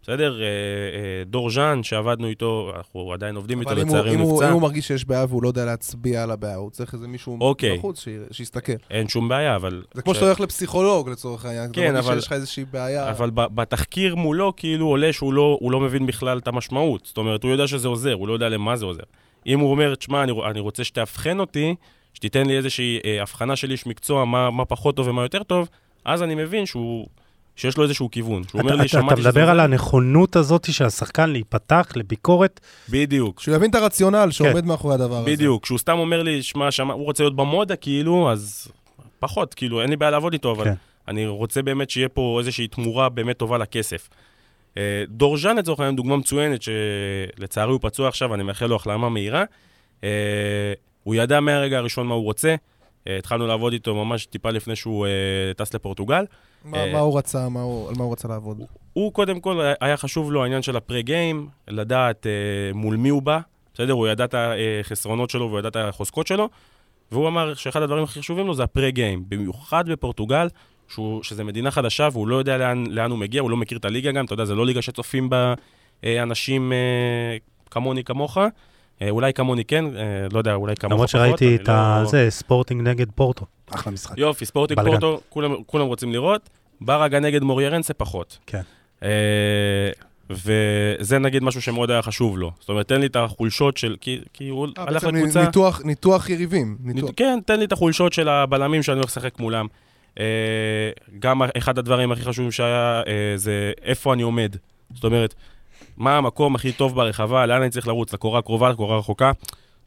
בסדר? אה, אה, דור ז'אן, שעבדנו איתו, אנחנו עדיין עובדים איתו, אבל אם הוא- לצערי אם הוא הוא אם נפצע. הוא מרגיש שיש בעיה והוא לא יודע להצביע על הבעיה, הוא צריך איזה מישהו אוקיי. בחוץ ש- שיסתכל. אין שום בעיה, אבל... זה כמו כש- שאתה הולך לפסיכולוג לצורך העניין, כן, אבל- שיש לך איזושהי בעיה. אבל בתחקיר מולו, כאילו עולה שהוא לא, לא מבין בכלל את המשמעות. זאת אומרת, הוא יודע שזה עוזר, הוא לא יודע למה זה עוזר. אם הוא אומר, תשמע, אני, אני רוצה שתאבחן אותי, שתיתן לי איזושהי אה, הבחנה של איש מקצוע, מה, מה פחות טוב ומה יותר טוב, אז אני מבין שהוא, שיש לו איזשהו כיוון. שהוא אומר אתה, לי, אתה, אתה שמעתי שזה מדבר עוזר. על הנכונות הזאת של השחקן להיפתח לביקורת. בדיוק. שהוא יבין את הרציונל שעומד מאחורי הדבר הזה. כן. בדיוק, כשהוא סתם אומר לי, שמע, שמע, הוא רוצה להיות במודה, כאילו, אז פחות, כאילו, אין לי בעיה לעבוד איתו, אבל כן. אני רוצה באמת שיהיה פה איזושהי תמורה באמת טובה לכסף. אה, דור ז'אן לצורך העניין דוגמה מצוינת, שלצערי הוא פצוע עכשיו, אני מאחל לו החלמה מהירה. אה, הוא ידע מהרגע הראשון מה הוא רוצה. אה, התחלנו לעבוד איתו ממש טיפה לפני שהוא אה, טס לפורטוגל. מה אה, מה הוא רצה, מה הוא- על מה הוא רצה לעבוד? הוא קודם כל, היה חשוב לו העניין של הפרה-גיים, לדעת אה, מול מי הוא בא, בסדר? הוא ידע את החסרונות שלו והוא ידע את החוזקות שלו, והוא אמר שאחד הדברים הכי חשובים לו זה הפרה-גיים, במיוחד בפורטוגל, שהוא, שזה מדינה חדשה והוא לא יודע לאן, לאן הוא מגיע, הוא לא מכיר את הליגה גם, אתה יודע, זה לא ליגה שצופים בה אנשים אה, כמוני, כמוך. אה, אולי כמוני כן, אה, לא יודע, אולי כמוך למרות פחות. שראיתי אני את. לא- זה, ספורטינג נגד פורטו. אחלה משחק. יופי, ספורטיק בלגן. פורטו, כולם, כולם רוצים לראות. ברגה נגד מוריירנסה פחות. כן. אה, וזה נגיד משהו שמאוד היה חשוב לו. זאת אומרת, תן לי את החולשות של... כי, כי הוא אה, הלך בעצם לקבוצה... ניתוח- ניתוח יריבים. ניתוח-. כן, תן לי את החולשות של הבלמים שאני הולך לשחק מולם. אה, גם אחד הדברים הכי חשובים שהיה, אה, זה איפה אני עומד. זאת אומרת, מה המקום הכי טוב ברחבה, לאן אני צריך לרוץ, לקורה קרובה, לקורה רחוקה.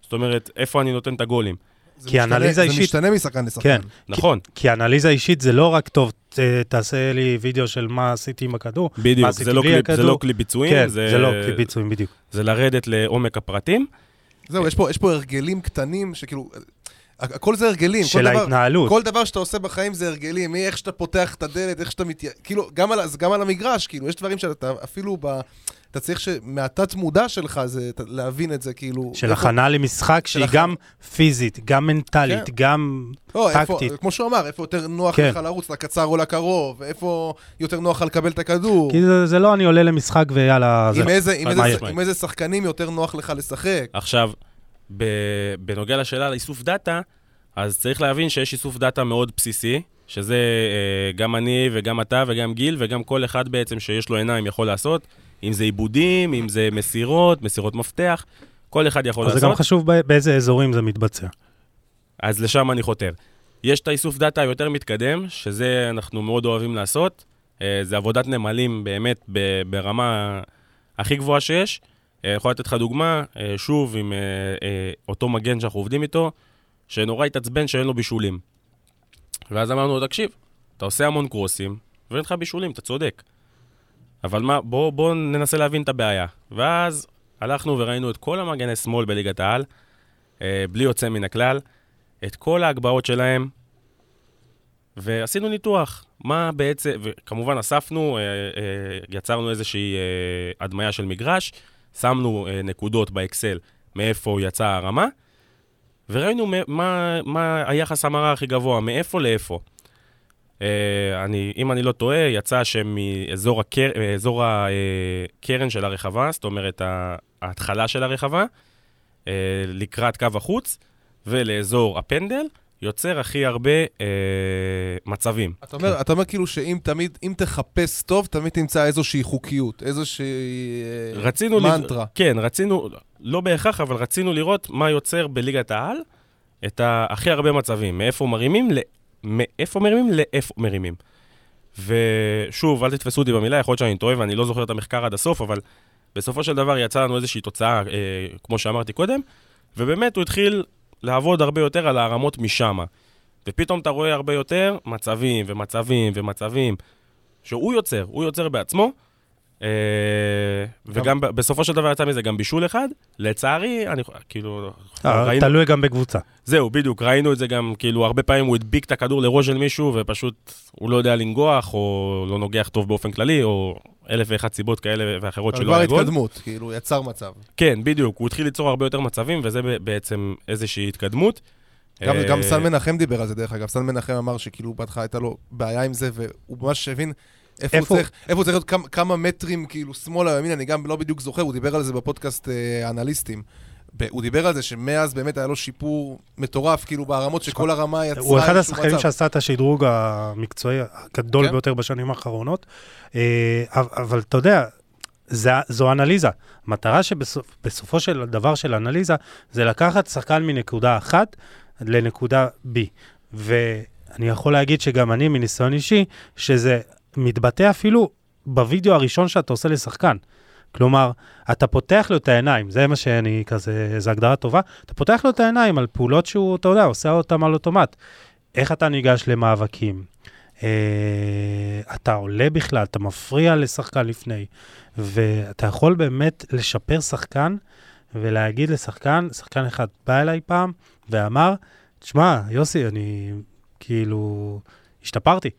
זאת אומרת, איפה אני נותן את הגולים. זה כי משתנה- אנליזה זה אישית- משתנה משחקן לשחקן. כן. נכון, כי אנליזה אישית זה לא רק טוב, ת- תעשה לי וידאו של מה עשיתי עם הכדור. מה בדיוק. עשיתי זה לא, קליפ, זה? לא כלי ביצועים, כן, זה, זה לא כלי ביצועים בדיוק. זה לרדת לעומק הפרטים. זהו, יש פה- יש פה הרגלים קטנים שכאילו... הכ- הכל זה הרגלים. כל של דבר- ההתנהלות. כל דבר שאתה עושה בחיים זה הרגלים, מאיך שאתה פותח את הדלת, איך שאתה מת... כאילו, גם על, זה גם על המגרש, כאילו, יש דברים שאתה אפילו ב... אתה צריך שמהתת מודע שלך זה להבין את זה, כאילו... של איפה- הכנה למשחק של שהיא הכנה. גם פיזית, גם מנטלית, כן. גם לא, איפה, טקטית. כמו שהוא אמר, איפה יותר נוח כן. לך לרוץ לקצר או לקרוב, איפה יותר נוח לך לקבל את הכדור. כי זה, זה לא אני עולה למשחק ויאללה, זה... עם איזה, עם, איזה. עם איזה שחקנים יותר נוח לך לשחק. עכשיו, ב- בנוגע לשאלה על איסוף דאטה, אז צריך להבין שיש איסוף דאטה מאוד בסיסי, שזה אה, גם אני וגם אתה וגם גיל וגם כל אחד בעצם שיש לו עיניים יכול לעשות, אם זה איבודים, אם זה מסירות, מסירות מפתח, כל אחד יכול את זה לעשות. זה גם חשוב באיזה אזורים זה מתבצע. אז לשם אני חותר. יש את האיסוף דאטה היותר מתקדם, שזה אנחנו מאוד אוהבים לעשות. אה, זה עבודת נמלים באמת ברמה הכי גבוהה שיש. אה, אני יכול לתת לך דוגמה, אה, שוב, עם אותו מגן שאנחנו עובדים איתו, שנורא התעצבן שאין לו בישולים. ואז אמרנו לו, תקשיב, אתה עושה המון קרוסים, ואין לך בישולים, אתה צודק. אבל מה, בוא, בוא ננסה להבין את הבעיה. ואז הלכנו וראינו את כל המגני שמאל בליגת העל, אה, בלי יוצא מן הכלל, את כל ההגבהות שלהם, ועשינו ניתוח. מה בעצם, וכמובן אספנו, אה, אה, יצרנו איזושהי אה, הדמיה של מגרש, שמנו אה, נקודות באקסל מאיפה יצאה הרמה, וראינו מה, מה היחס המרה הכי גבוה, מאיפה לאיפה. אה, אני, אם אני לא טועה, יצא שמאזור הקר, אה, אזור הקרן של הרחבה, זאת אומרת ההתחלה של הרחבה, אה, לקראת קו החוץ, ולאזור הפנדל, יוצר הכי הרבה אה, מצבים. אתה אומר, אתה אומר כאילו שאם תמיד, אם תחפש טוב, תמיד תמצא איזושהי חוקיות, איזושהי אה, רצינו... לב- מנטרה. כן, רצינו, לא בהכרח, אבל רצינו לראות מה יוצר בליגת העל את הכי הרבה מצבים. מאיפה מרימים. מאיפה מרימים, לאיפה מרימים. ושוב, אל תתפסו אותי במילה, יכול להיות שאני טועה ואני לא זוכר את המחקר עד הסוף, אבל בסופו של דבר יצא לנו איזושהי תוצאה, אה, כמו שאמרתי קודם, ובאמת הוא התחיל לעבוד הרבה יותר על הרמות משם. ופתאום אתה רואה הרבה יותר מצבים ומצבים ומצבים שהוא יוצר, הוא יוצר בעצמו. אה, וגם ב- בסופו של דבר יצא מזה גם בישול אחד. לצערי, אני כאילו... אה, ראינו- תלוי גם בקבוצה. זהו, בדיוק, ראינו את זה גם, כאילו, הרבה פעמים הוא הדביק את הכדור לראש של מישהו, ופשוט הוא לא יודע לנגוח, או לא נוגח טוב באופן כללי, או אלף ואחת סיבות כאלה ואחרות שלא כבר היה גול. התקדמות, כאילו, יצר מצב. כן, בדיוק, הוא התחיל ליצור הרבה יותר מצבים, וזה בעצם איזושהי התקדמות. גם, אה, גם סן מנחם דיבר על זה, דרך אגב. סן מנחם אמר שכאילו בהתחלה הייתה לו בעיה עם זה, והוא ממש הבין איפה, איפה- הוא צריך, איפה הוא צריך להיות כמה, כמה מטרים, כאילו, שמאלה, ימין, אני גם לא בדיוק זוכר, הוא דיבר על זה בפודקאסט אה, אנליסטים. הוא דיבר על זה שמאז באמת היה לו שיפור מטורף, כאילו, ברמות שכל הרמה יצרה הוא אחד השחקנים. שעשה את השדרוג המקצועי הגדול כן. ביותר בשנים האחרונות. אה, אבל- אתה יודע, זה- זו אנליזה. המטרה שבסופו של דבר של אנליזה, זה לקחת שחקן מנקודה אחת לנקודה B. ואני יכול להגיד שגם אני, מניסיון אישי, שזה מתבטא אפילו בווידאו הראשון שאתה עושה לשחקן. כלומר, אתה פותח לו את העיניים, זה מה שאני כזה, זו הגדרה טובה, אתה פותח לו את העיניים על פעולות שהוא, אתה יודע, עושה אותן על אוטומט. איך אתה ניגש למאבקים? אה, אתה עולה בכלל, אתה מפריע לשחקן לפני, ואתה יכול באמת לשפר שחקן ולהגיד לשחקן, שחקן אחד בא אליי פעם ואמר, תשמע, יוסי, אני כאילו, השתפרתי.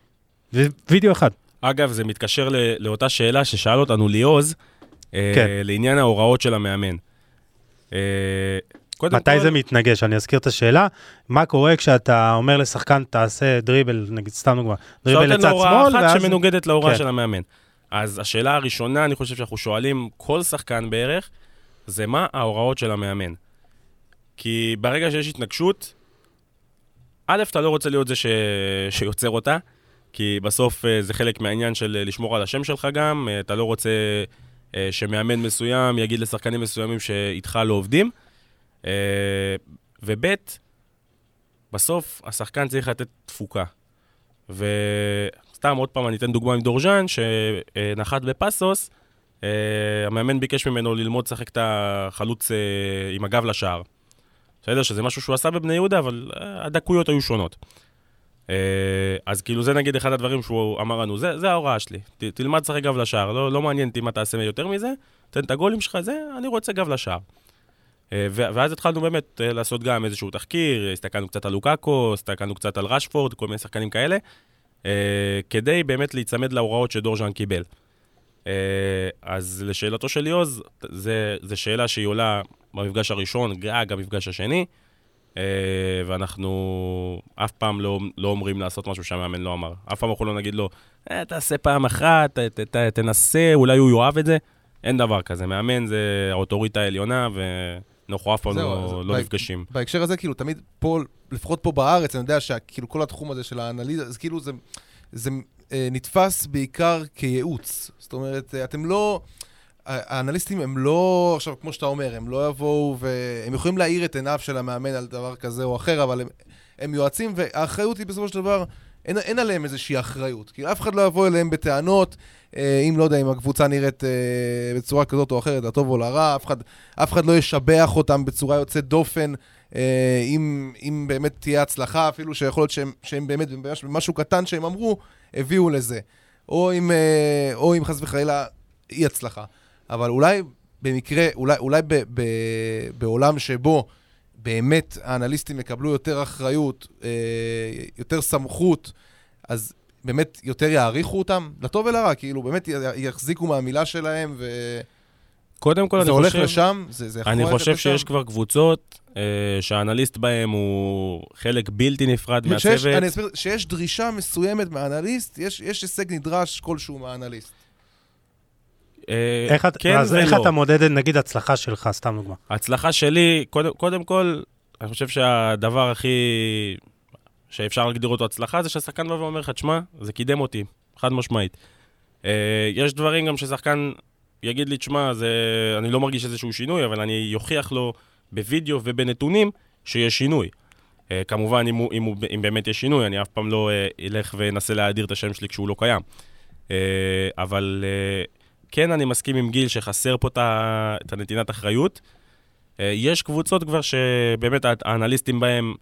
ווידאו אחד. אגב, זה מתקשר ל- לאותה שאלה ששאל אותנו ליעוז, אה, כן. לעניין ההוראות של המאמן. אה, קודם מתי כל, זה מתנגש? אני אזכיר את השאלה. מה קורה כשאתה אומר לשחקן, תעשה דריבל, נגיד, סתם דוגמה, דריבל אפשר לתת לצד לו הוראה שמאל, אחת ואז... שמנוגדת להוראה כן. של המאמן. אז השאלה הראשונה, אני חושב שאנחנו שואלים כל שחקן בערך, זה מה ההוראות של המאמן. כי ברגע שיש התנגשות, א', אתה לא רוצה להיות זה ש... שיוצר אותה, כי בסוף אה, זה חלק מהעניין של אה, לשמור על השם שלך גם, אה, אתה לא רוצה שמאמן מסוים יגיד לשחקנים מסוימים שאיתך לא עובדים. וב', בסוף השחקן צריך לתת תפוקה. וסתם, עוד פעם, אני אתן דוגמה עם דורז'אן, שנחת בפאסוס, אה, המאמן ביקש ממנו ללמוד לשחק את החלוץ עם הגב לשער. בסדר? שזה משהו שהוא עשה בבני יהודה, אבל הדקויות היו שונות. אה, אז כאילו זה נגיד אחד הדברים שהוא אמר לנו, זה, זה ההוראה שלי, ת, תלמד לשחק גב לשער, לא, לא מעניין אותי מה תעשה יותר מזה, תן את הגולים שלך, זה, אני רוצה גב לשער. אה, ואז התחלנו באמת אה, לעשות גם איזשהו תחקיר, הסתכלנו קצת על לוקאקו, הסתכלנו קצת על רשפורד, כל מיני שחקנים כאלה, כדי באמת להיצמד להוראות שדורז'אן קיבל. אז לשאלתו של יוז, זו שאלה שהיא עולה במפגש הראשון, גג המפגש השני, ואנחנו אף פעם לא, לא אומרים לעשות משהו שהמאמן לא אמר. אף פעם אנחנו לא נגיד לו, אה, תעשה פעם אחת, ת, ת, ת, תנסה, אולי הוא יאהב את זה. אין דבר כזה. מאמן זה האוטוריטה העליונה, אנחנו אף פעם לא, לא נפגשים. בהקשר הזה, כאילו, תמיד פה, לפחות פה בארץ, אני יודע שכאילו כל התחום הזה של האנליזה, אז כאילו זה, זה אה, נתפס בעיקר כייעוץ. זאת אומרת, אה, אתם לא... האנליסטים הם לא, עכשיו, כמו שאתה אומר, הם לא יבואו והם יכולים להאיר את עיניו של המאמן על דבר כזה או אחר, אבל הם, הם יועצים, והאחריות היא בסופו של דבר, אין, אין עליהם איזושהי אחריות. כאילו, אף אחד לא יבוא אליהם בטענות, אה, אם לא יודע, אם הקבוצה נראית אה, בצורה כזאת או אחרת, לטוב או לרע, אף אחד, אף אחד לא ישבח אותם בצורה יוצאת דופן, אה, אם, אם באמת תהיה הצלחה, אפילו שיכול להיות שהם, שהם באמת, במשהו קטן שהם אמרו, הביאו לזה. או אם, אה, או אם חס וחלילה אי הצלחה. אבל אולי במקרה, אולי, אולי ב, ב, בעולם שבו באמת האנליסטים יקבלו יותר אחריות, אה, יותר סמכות, אז באמת יותר יעריכו אותם, לטוב ולרע, כאילו באמת יחזיקו מהמילה שלהם, וזה קודם כל, אני הולך חושב... לשם, זה, זה יכול אני חושב לשם. שיש כבר קבוצות אה, שהאנליסט בהם הוא חלק בלתי נפרד שיש, מהצוות. אני אסביר, שיש דרישה מסוימת מהאנליסט, יש, יש הישג נדרש כלשהו מהאנליסט. אה, איך, כן אז איך ולא. אתה מודד, נגיד, הצלחה שלך, סתם דוגמה. ההצלחה שלי, קודם, קודם כל, אני חושב שהדבר הכי שאפשר להגדיר אותו הצלחה, זה שהשחקן בא ואומר לך, תשמע, זה קידם אותי, חד משמעית. אה, יש דברים גם ששחקן יגיד לי, תשמע, זה... אני לא מרגיש איזשהו שינוי, אבל אני אוכיח לו בווידאו ובנתונים שיש שינוי. אה, כמובן, אם, הוא, אם, הוא, אם באמת יש שינוי, אני אף פעם לא אה, אלך ואנסה להאדיר את השם שלי כשהוא לא קיים. אה, אבל אה, כן, אני מסכים עם גיל שחסר פה את הנתינת אחריות. אה, יש קבוצות כבר שבאמת הא- האנליסטים בהם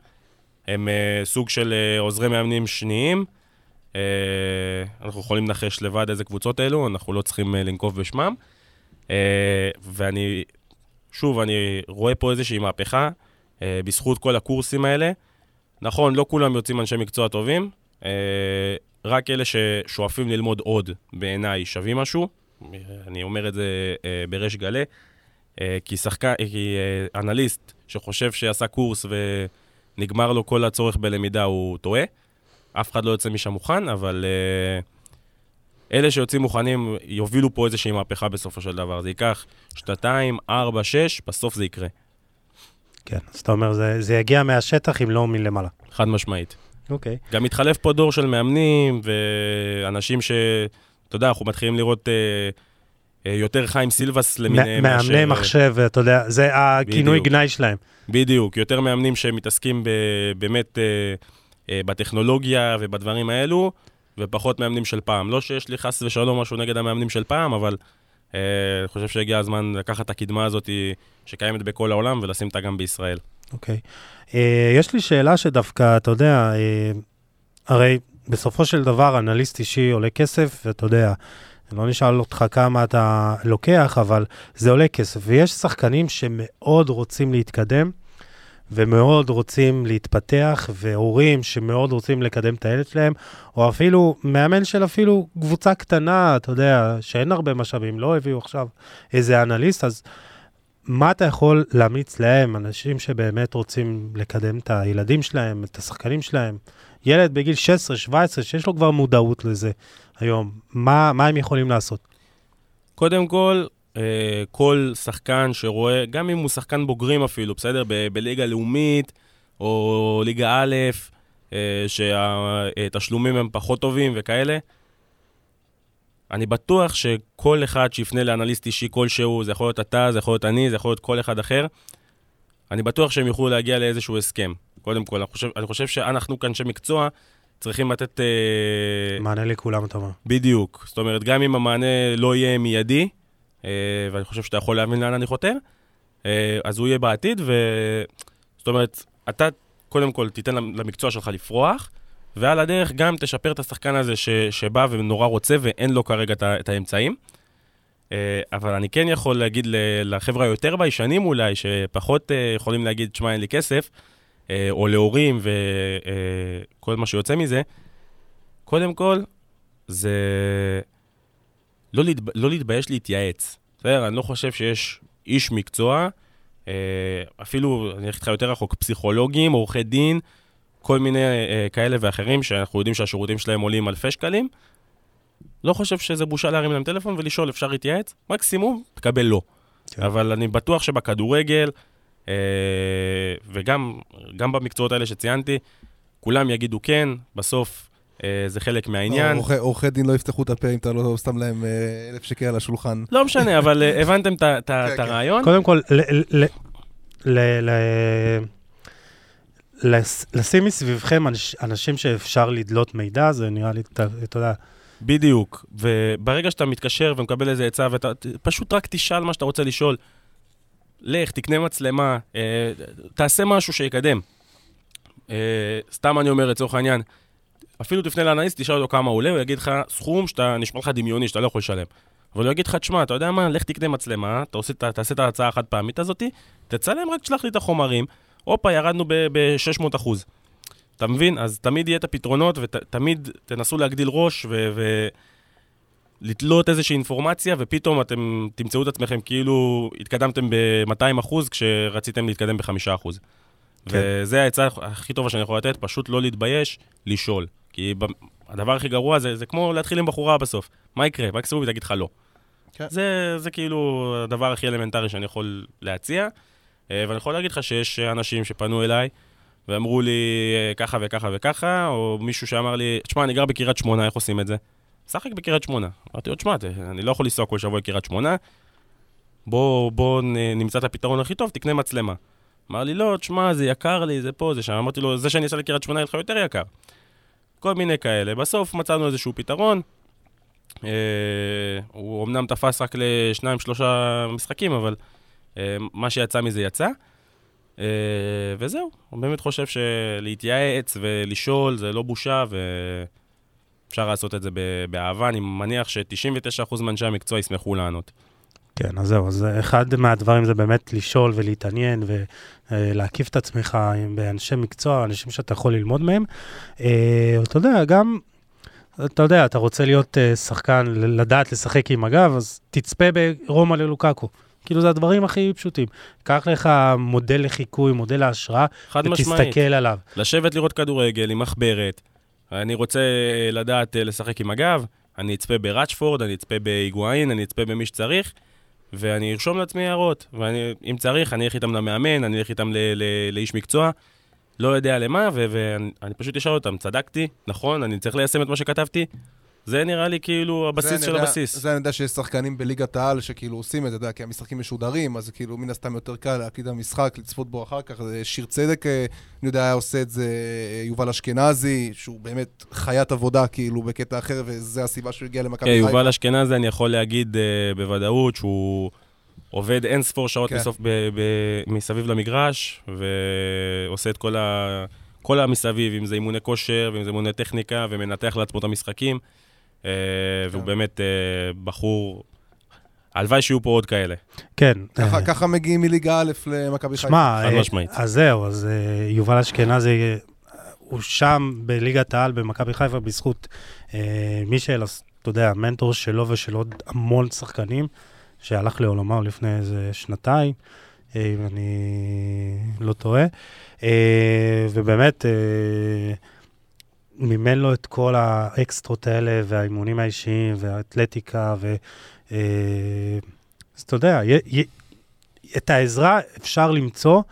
הם אה, סוג של אה, עוזרי מאמנים שניים. אנחנו יכולים לנחש לבד איזה קבוצות אלו, אנחנו לא צריכים לנקוב בשמם. ואני, שוב, אני רואה פה איזושהי מהפכה בזכות כל הקורסים האלה. נכון, לא כולם יוצאים אנשי מקצוע טובים, רק אלה ששואפים ללמוד עוד, בעיניי, שווים משהו. אני אומר את זה אה, בריש גלי. אה, כי שחקן, כי אה, אנליסט שחושב שעשה קורס ונגמר לו כל הצורך בלמידה, הוא טועה. אף אחד לא יוצא משם מוכן, אבל אלה שיוצאים מוכנים יובילו פה איזושהי מהפכה בסופו של דבר. זה ייקח שנתיים, ארבע, שש, בסוף זה יקרה. כן, אז אתה אומר, זה, זה יגיע מהשטח אם לא מלמעלה. חד משמעית. אוקיי. גם מתחלף פה דור של מאמנים ואנשים ש... אתה יודע, אנחנו מתחילים לראות אה, אה, יותר חיים סילבס למיניהם. מאמני מאשר- מחשב, אתה יודע, זה הכינוי בדיוק. גנאי שלהם. בדיוק, יותר מאמנים שמתעסקים ב, באמת אה, אה, בטכנולוגיה ובדברים האלו, ופחות מאמנים של פעם. לא שיש לי חס ושלום משהו נגד המאמנים של פעם, אבל אה, אני חושב שהגיע הזמן לקחת את הקדמה הזאת שקיימת בכל העולם ולשים אותה גם בישראל. אוקיי. אה, יש לי שאלה שדווקא, אתה יודע, אה, הרי בסופו של דבר אנליסט אישי עולה כסף, ואתה יודע, אני לא נשאל אותך כמה אתה לוקח, אבל זה עולה כסף. ויש שחקנים שמאוד רוצים להתקדם, ומאוד רוצים להתפתח, והורים שמאוד רוצים לקדם את הילד שלהם, או אפילו מאמן של אפילו קבוצה קטנה, אתה יודע, שאין הרבה משאבים, לא הביאו עכשיו איזה אנליסט, אז מה אתה יכול להמליץ להם, אנשים שבאמת רוצים לקדם את הילדים שלהם, את השחקנים שלהם? ילד בגיל 16-17, שיש לו כבר מודעות לזה היום, מה, מה הם יכולים לעשות? קודם כל, אה, כל שחקן שרואה, גם אם הוא שחקן בוגרים אפילו, בסדר? ב- בליגה לאומית או ליגה א', אה, שהתשלומים הם פחות טובים וכאלה, אני בטוח שכל אחד שיפנה לאנליסט אישי כלשהו, זה יכול להיות אתה, זה יכול להיות אני, זה יכול להיות כל אחד אחר, אני בטוח שהם יוכלו להגיע לאיזשהו הסכם. קודם כל, אני חושב, אני חושב שאנחנו כאנשי מקצוע צריכים לתת... אה, מענה לכולם, אתה אומר. בדיוק. זאת אומרת, גם אם המענה לא יהיה מיידי, אה, ואני חושב שאתה יכול להבין לאן אני חותר, אה, אז הוא יהיה בעתיד, ו... זאת אומרת, אתה קודם כל תיתן למקצוע שלך לפרוח, ועל הדרך גם תשפר את השחקן הזה ש... שבא ונורא רוצה ואין לו כרגע את, האמצעים. אה, אבל אני כן יכול להגיד לחבר'ה היותר ביישנים אולי, שפחות אה, יכולים להגיד, שמע, אין לי כסף, אה, או להורים וכל מה שיוצא מזה, קודם כל, זה לא, להתב... לא להתבייש להתייעץ. בסדר? אני לא חושב שיש איש מקצוע, אפילו, אני אלך איתך יותר רחוק, פסיכולוגים, עורכי דין, כל מיני כאלה ואחרים, שאנחנו יודעים שהשירותים שלהם עולים אלפי שקלים. לא חושב שזה בושה להרים להם טלפון ולשאול, אפשר להתייעץ? מקסימום, תקבל לא. כן. אבל אני בטוח שבכדורגל, אה, וגם גם במקצועות האלה שציינתי, כולם יגידו כן, בסוף אה, זה חלק מהעניין. עורכי- עורכי דין לא יפתחו את הפה אם אתה לא שם להם אה, אלף שקל על השולחן. לא משנה, אבל אה, הבנתם את כן, את כן. הרעיון? קודם כל, ל- ל- ל- ל- לס- לשים מסביבכם אנש- אנשים שאפשר לדלות מידע, זה נראה לי, אתה יודע, בדיוק. וברגע שאתה מתקשר ומקבל איזה עצה, ואתה פשוט רק תשאל מה שאתה רוצה לשאול. לך, תקנה מצלמה, אה, תעשה משהו שיקדם. אה, סתם אני אומר, לצורך העניין, אפילו תפנה לאנליסט, תשאל אותו כמה עולה, הוא יגיד לך סכום שאתה נשמע לך דמיוני, שאתה לא יכול לשלם. אבל הוא יגיד לך, תשמע, אתה יודע מה, לך תקנה מצלמה, אתה עושה, את ה- תעשה את ההצעה החד פעמית הזאתי, תצלם, רק תשלח לי את החומרים, הופה, ירדנו ב-600 אחוז. אתה מבין? אז תמיד יהיה את הפתרונות, ותמיד תנסו להגדיל ראש ו... ו... לתלות איזושהי אינפורמציה, ופתאום אתם תמצאו את עצמכם כאילו התקדמתם ב-200 אחוז, כשרציתם להתקדם ב-5 אחוז. כן. וזה העצה הכי טובה שאני יכול לתת, פשוט לא להתבייש, לשאול. כי הדבר הכי גרוע זה, זה כמו להתחיל עם בחורה בסוף. מה יקרה? מקסימום היא תגיד לך לא. כן. זה, זה כאילו הדבר הכי אלמנטרי שאני יכול להציע, אה, ואני יכול להגיד לך שיש אנשים שפנו אליי, ואמרו לי אה, ככה וככה וככה, או מישהו שאמר לי, תשמע, אני גר בקריית שמונה, איך עושים את זה? שחק בקריית שמונה. אמרתי לו, תשמע, אני לא יכול לנסוע כל שבוע לקריית שמונה, בוא, בוא נמצא את הפתרון הכי טוב, תקנה מצלמה. אמר לי, לא, תשמע, זה יקר לי, זה פה, זה שם. אמרתי לו, זה שאני אסע לקריית שמונה יהיה לך יותר יקר. כל מיני כאלה. בסוף מצאנו איזשהו פתרון. אה, הוא אמנם תפס רק לשניים, שלושה משחקים, אבל אה, מה שיצא מזה יצא. אה, וזהו, אני באמת חושב שלהתייעץ ולשאול זה לא בושה, ואפשר לעשות את זה באהבה. אני מניח ש-99% מאנשי המקצוע ישמחו לענות. כן, אז זהו, אז אחד מהדברים זה באמת לשאול ולהתעניין ולהקיף את עצמך עם- באנשי מקצוע, אנשים שאתה יכול ללמוד מהם. אה, אתה יודע, גם, אתה יודע, אתה רוצה להיות אה, שחקן, לדעת לשחק עם הגב, אז תצפה ברומא ללוקקו. כאילו, זה הדברים הכי פשוטים. קח לך מודל לחיקוי, מודל להשראה. ותסתכל עליו. לשבת לראות כדורגל עם מחברת. אני רוצה אה, לדעת אה, לשחק עם הגב, אני אצפה בראצ'פורד, אני אצפה בהיגואין, אני אצפה במי שצריך, ואני ארשום לעצמי הערות. ואם צריך, אני אלך איתם למאמן, אני אלך איתם ל- ל- לאיש מקצוע. לא יודע למה, ואני אני פשוט אשאל אותם, צדקתי, נכון, אני צריך ליישם את מה שכתבתי? זה נראה לי כאילו הבסיס של יודע- הבסיס. זה אני יודע שיש שחקנים בליגת העל שכאילו עושים את זה, אתה יודע, כי המשחקים משודרים, אז כאילו מן הסתם יותר קל להקליט את המשחק, לצפות בו אחר כך. שיר צדק, אה, אני יודע, היה עושה את זה אה, יובל אשכנזי, שהוא באמת חיית עבודה כאילו בקטע אחר, וזו הסיבה שהוא הגיע למכבי כן, חיפה. יובל אשכנזי, אני יכול להגיד uh, בוודאות שהוא עובד אין ספור שעות כן. בסוף ב- ב- מסביב למגרש, ועושה את כל, ה... כל המסביב, אם זה אימוני כושר, ואם זה אימוני טכניקה, ומנתח לעצמו את המשחקים. Uh, והוא כן. באמת uh, בחור... הלוואי שיהיו פה עוד כאלה. כן. ככה- אה, מגיעים מליגה א' למכבי חיפה. שמע, חד אה, משמעית. אז זהו, אז אה, יובל אשכנזי, אה, הוא שם בליגת העל במכבי חיפה בזכות אה, מישל, אתה יודע, המנטור שלו ושל עוד המון שחקנים, שהלך לעולמו לפני איזה שנתיים, אה, אם אני לא טועה. אה, ובאמת, אה, מימן לו את כל האקסטרות האלה, והאימונים האישיים, והאתלטיקה, ו... אה, אז אתה יודע, י- י- את העזרה אפשר למצוא,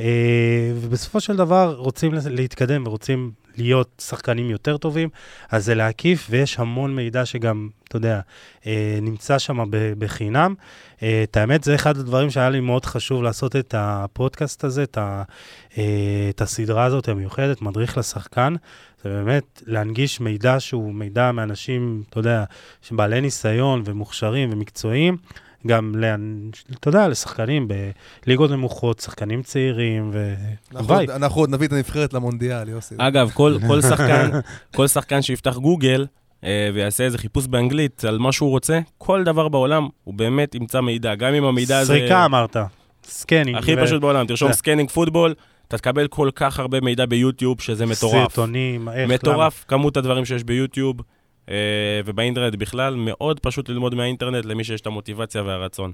אה, ובסופו של דבר רוצים להתקדם ורוצים להיות שחקנים יותר טובים, אז זה להקיף, ויש המון מידע שגם, אתה יודע, אה, נמצא שם בחינם. אה, את האמת, זה אחד הדברים שהיה לי מאוד חשוב לעשות את הפודקאסט הזה, את, ה, אה, את הסדרה הזאת המיוחדת, מדריך לשחקן. זה באמת להנגיש מידע שהוא מידע מאנשים, אתה יודע, שבעלי ניסיון ומוכשרים ומקצועיים. גם, אתה יודע, לשחקנים בליגות נמוכות, שחקנים צעירים, אנחנו. עוד- אנחנו עוד נביא את הנבחרת למונדיאל, יוסי. אגב, כל, כל שחקן, כל שחקן שיפתח גוגל אה, ויעשה איזה חיפוש באנגלית על מה שהוא רוצה, כל דבר בעולם, הוא באמת ימצא מידע. גם אם המידע הזה... סריקה אמרת, scanning. הכי ו- פשוט בעולם, תרשום זה. scanning football, אתה תקבל כל כך הרבה מידע ביוטיוב שזה מטורף. סרטונים, איך, מטורף כמות הדברים שיש ביוטיוב אה, ובאינטרנט בכלל, מאוד פשוט ללמוד מהאינטרנט למי שיש את המוטיבציה והרצון.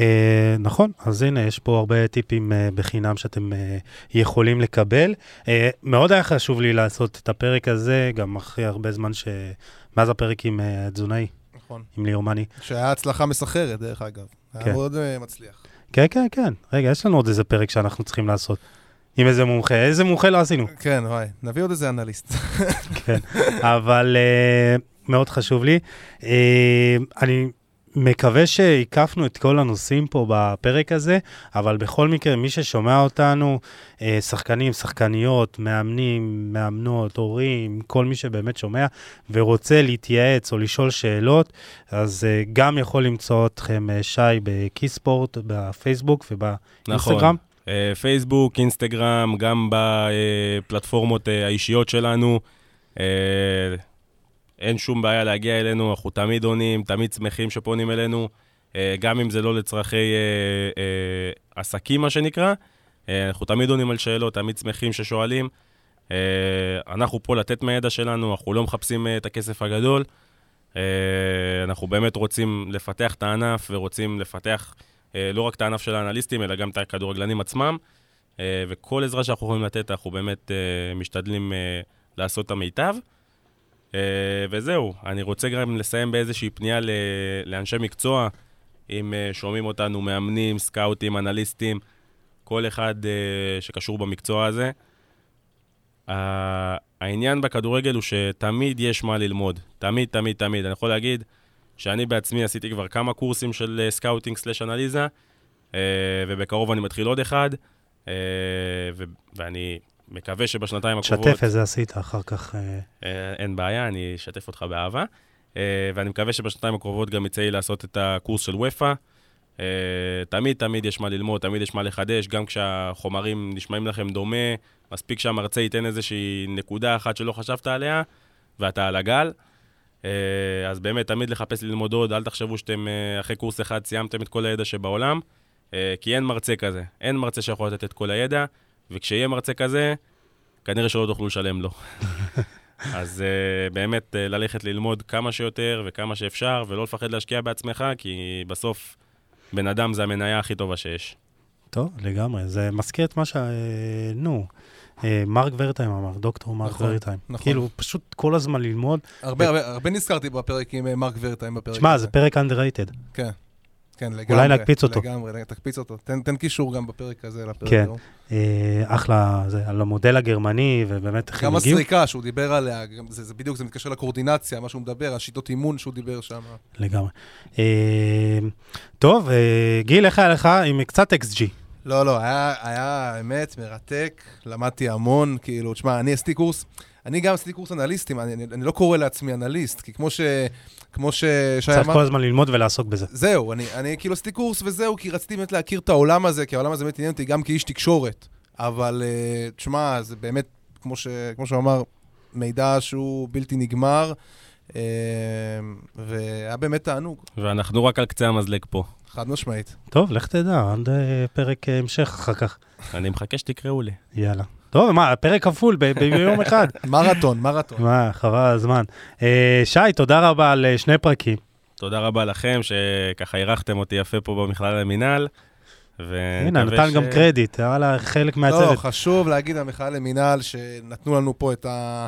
אה, נכון, אז הנה, יש פה הרבה טיפים אה, בחינם שאתם אה, יכולים לקבל. אה, מאוד היה חשוב לי לעשות את הפרק הזה, גם אחרי הרבה זמן ש... מאז הפרק עם אה, התזונאי, נכון. עם ליאור מאני. שהיה הצלחה מסחררת, דרך אגב. היה כן. מאוד אה, מצליח. כן, כן, כן. רגע, יש לנו עוד איזה פרק שאנחנו צריכים לעשות. עם איזה מומחה. איזה מומחה לא עשינו. כן, וואי, נביא עוד איזה אנליסט. כן, אבל uh, מאוד חשוב לי. Uh, אני מקווה שהקפנו את כל הנושאים פה בפרק הזה, אבל בכל מקרה, מי ששומע אותנו, uh, שחקנים, שחקניות, מאמנים, מאמנות, הורים, כל מי שבאמת שומע ורוצה להתייעץ או לשאול שאלות, אז uh, גם יכול למצוא אתכם, uh, שי, בקיספורט, בפייסבוק ובאינסטגרם. נכון. אה, פייסבוק, אינסטגרם, גם בפלטפורמות אה, האישיות שלנו. אה, אין שום בעיה להגיע אלינו, אנחנו תמיד עונים, תמיד שמחים שפונים אלינו, גם אם זה לא לצרכי עסקים, מה שנקרא. אנחנו תמיד עונים על שאלות, תמיד שמחים ששואלים. אנחנו פה לתת מהידע שלנו, אנחנו לא מחפשים את הכסף הגדול. אנחנו באמת רוצים לפתח את הענף ורוצים לפתח לא רק את הענף של האנליסטים, אלא גם את הכדורגלנים עצמם. אה, וכל עזרה שאנחנו יכולים לתת, אנחנו באמת אה, משתדלים לעשות את המיטב. וזהו, אני רוצה גם לסיים באיזושהי פנייה לאנשי מקצוע, אם שומעים אותנו מאמנים, סקאוטים, אנליסטים, כל אחד שקשור במקצוע הזה. העניין בכדורגל הוא שתמיד יש מה ללמוד. תמיד, תמיד, תמיד. אני יכול להגיד, שאני בעצמי עשיתי כבר כמה קורסים של scouting slash אנליזה, ובקרוב אני מתחיל עוד אחד, ו- ואני מקווה שבשנתיים הקרובות... שתף איזה עשית אחר כך. Uh, אין בעיה, אני אשתף אותך באהבה. ואני מקווה שבשנתיים הקרובות גם יצא לי לעשות את הקורס של ופא. תמיד תמיד יש מה ללמוד, תמיד יש מה לחדש, גם כשהחומרים נשמעים לכם דומה, מספיק שהמרצה ייתן איזושהי נקודה אחת שלא חשבת עליה, ואתה על הגל. אה, אז באמת, תמיד לחפש ללמוד עוד, אל תחשבו שאתם אה, אחרי קורס אחד סיימתם את כל הידע שבעולם, אה, כי אין מרצה כזה. אין מרצה שיכול לתת את כל הידע, וכשיהיה מרצה כזה, כנראה שלא תוכלו לשלם לו. אז באמת, ללכת ללמוד כמה שיותר וכמה שאפשר, ולא לפחד להשקיע בעצמך, כי בסוף בן אדם זה המניה הכי טובה שיש. טוב, לגמרי. זה מזכיר את מה ש... נו. אה, מרק ורטיים אמר, דוקטור מרק נכון, ורטיים. נכון. כאילו, פשוט כל הזמן ללמוד. הרבה, הרבה, הרבה נזכרתי בפרק עם אה, מרק ורטיים בפרק שמע, זה פרק underrated. כן. כן, לגמרי. אולי נקפיץ אותו. לגמרי, תקפיץ אותו. תן, תן קישור גם בפרק הזה לפרק כן. אה, אחלה, זה על המודל הגרמני, ובאמת איך הם הגיעו. גם הסריקה שהוא דיבר עליה, זה, זה בדיוק, זה מתקשר לקורדינציה, מה שהוא מדבר, השיטות אימון שהוא דיבר שם. לגמרי. אה, טוב, אה, גיל, איך היה לך עם קצת XG? לא, לא, היה, היה אמת מרתק, למדתי המון, כאילו, תשמע, אני עשיתי קורס, אני גם עשיתי קורס אנליסטים, אני, אני, אני לא קורא לעצמי אנליסט, כי כמו ש... כמו ש... צריך כל הזמן ללמוד ולעסוק בזה. זהו, אני, אני כאילו עשיתי קורס וזהו, כי רציתי באמת להכיר את העולם הזה, כי העולם הזה באמת עניין אותי גם כאיש תקשורת. אבל uh, תשמע, זה באמת, כמו, ש, כמו שהוא אמר, מידע שהוא בלתי נגמר, והיה באמת תענוג. ואנחנו רק על קצה המזלג פה. חד משמעית. טוב, לך תדע, עד אה, פרק אה, המשך אחר כך. אני מחכה שתקראו לי. יאללה. טוב, מה, פרק כפול ביום אחד. מרתון, מרתון. מה, חבל הזמן. אה, שי, תודה רבה על שני פרקים. תודה רבה לכם, שככה אירחתם אותי יפה פה במכלל למינהל. הנה, נתן גם קרדיט, וואלה, חלק מהצוות. לא, חשוב להגיד למכלל למינהל שנתנו לנו פה את ה...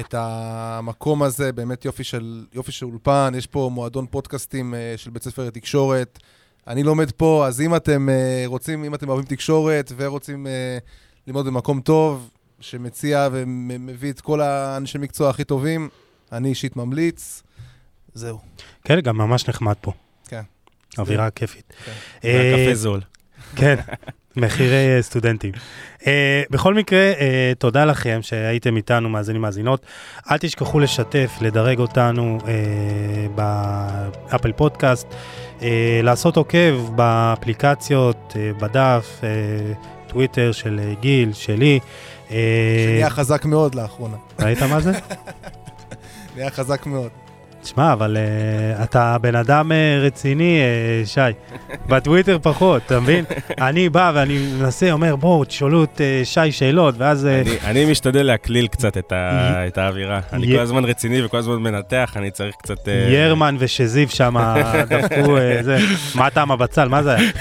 את המקום הזה, באמת יופי של, יופי של אולפן, יש פה מועדון פודקאסטים של בית ספר לתקשורת, אני לומד פה, אז אם אתם uh, רוצים, אם אתם אוהבים תקשורת ורוצים uh, ללמוד במקום טוב, שמציע ומביא את כל האנשי מקצוע הכי טובים, אני אישית ממליץ. זהו. כן, גם ממש נחמד פה. כן. אווירה כיפית. כן. והקפה זול. כן. מחירי סטודנטים. Uh, בכל מקרה, uh, תודה לכם שהייתם איתנו, מאזינים מאזינות. אל תשכחו לשתף, לדרג אותנו uh, באפל פודקאסט, uh, לעשות עוקב באפליקציות, uh, בדף, uh, טוויטר של uh, גיל, שלי. שנהיה חזק מאוד לאחרונה. ראית מה זה? נהיה חזק מאוד. תשמע, אבל uh, אתה בן אדם uh, רציני, uh, שי. בטוויטר פחות, אתה מבין? אני בא ואני מנסה, אומר, בואו, תשאלו את uh, שי שאלות, ואז... Uh... אני, אני משתדל להקליל קצת את, ה, את האווירה. אני כל הזמן רציני וכל הזמן מנתח, אני צריך קצת... Uh... ירמן ושזיף שם דפקו, uh, זה. מה טעם הבצל? מה זה היה?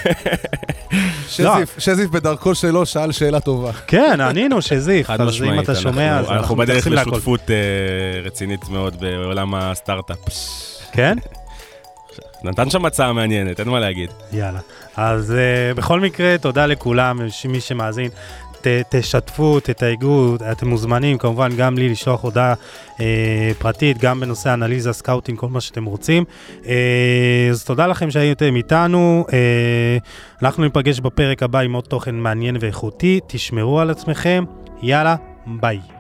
שזיף, שזיף בדרכו שלו שאל שאלה טובה. כן, ענינו שזיף, אז אם אתה שומע, אז אנחנו בדרך לשותפות רצינית מאוד בעולם הסטארט-אפ. כן? נתן שם הצעה מעניינת, אין מה להגיד. יאללה. אז אה, בכל מקרה, תודה לכולם, מי שמאזין. ת, תשתפו, תתייגו, אתם מוזמנים כמובן גם לי לשלוח הודעה אה, פרטית, גם בנושא אנליזה, scouting, כל מה שאתם רוצים. אה, אז תודה לכם שהייתם איתנו, אה, אנחנו ניפגש בפרק הבא עם עוד תוכן מעניין ואיכותי, תשמרו על עצמכם, יאללה, ביי.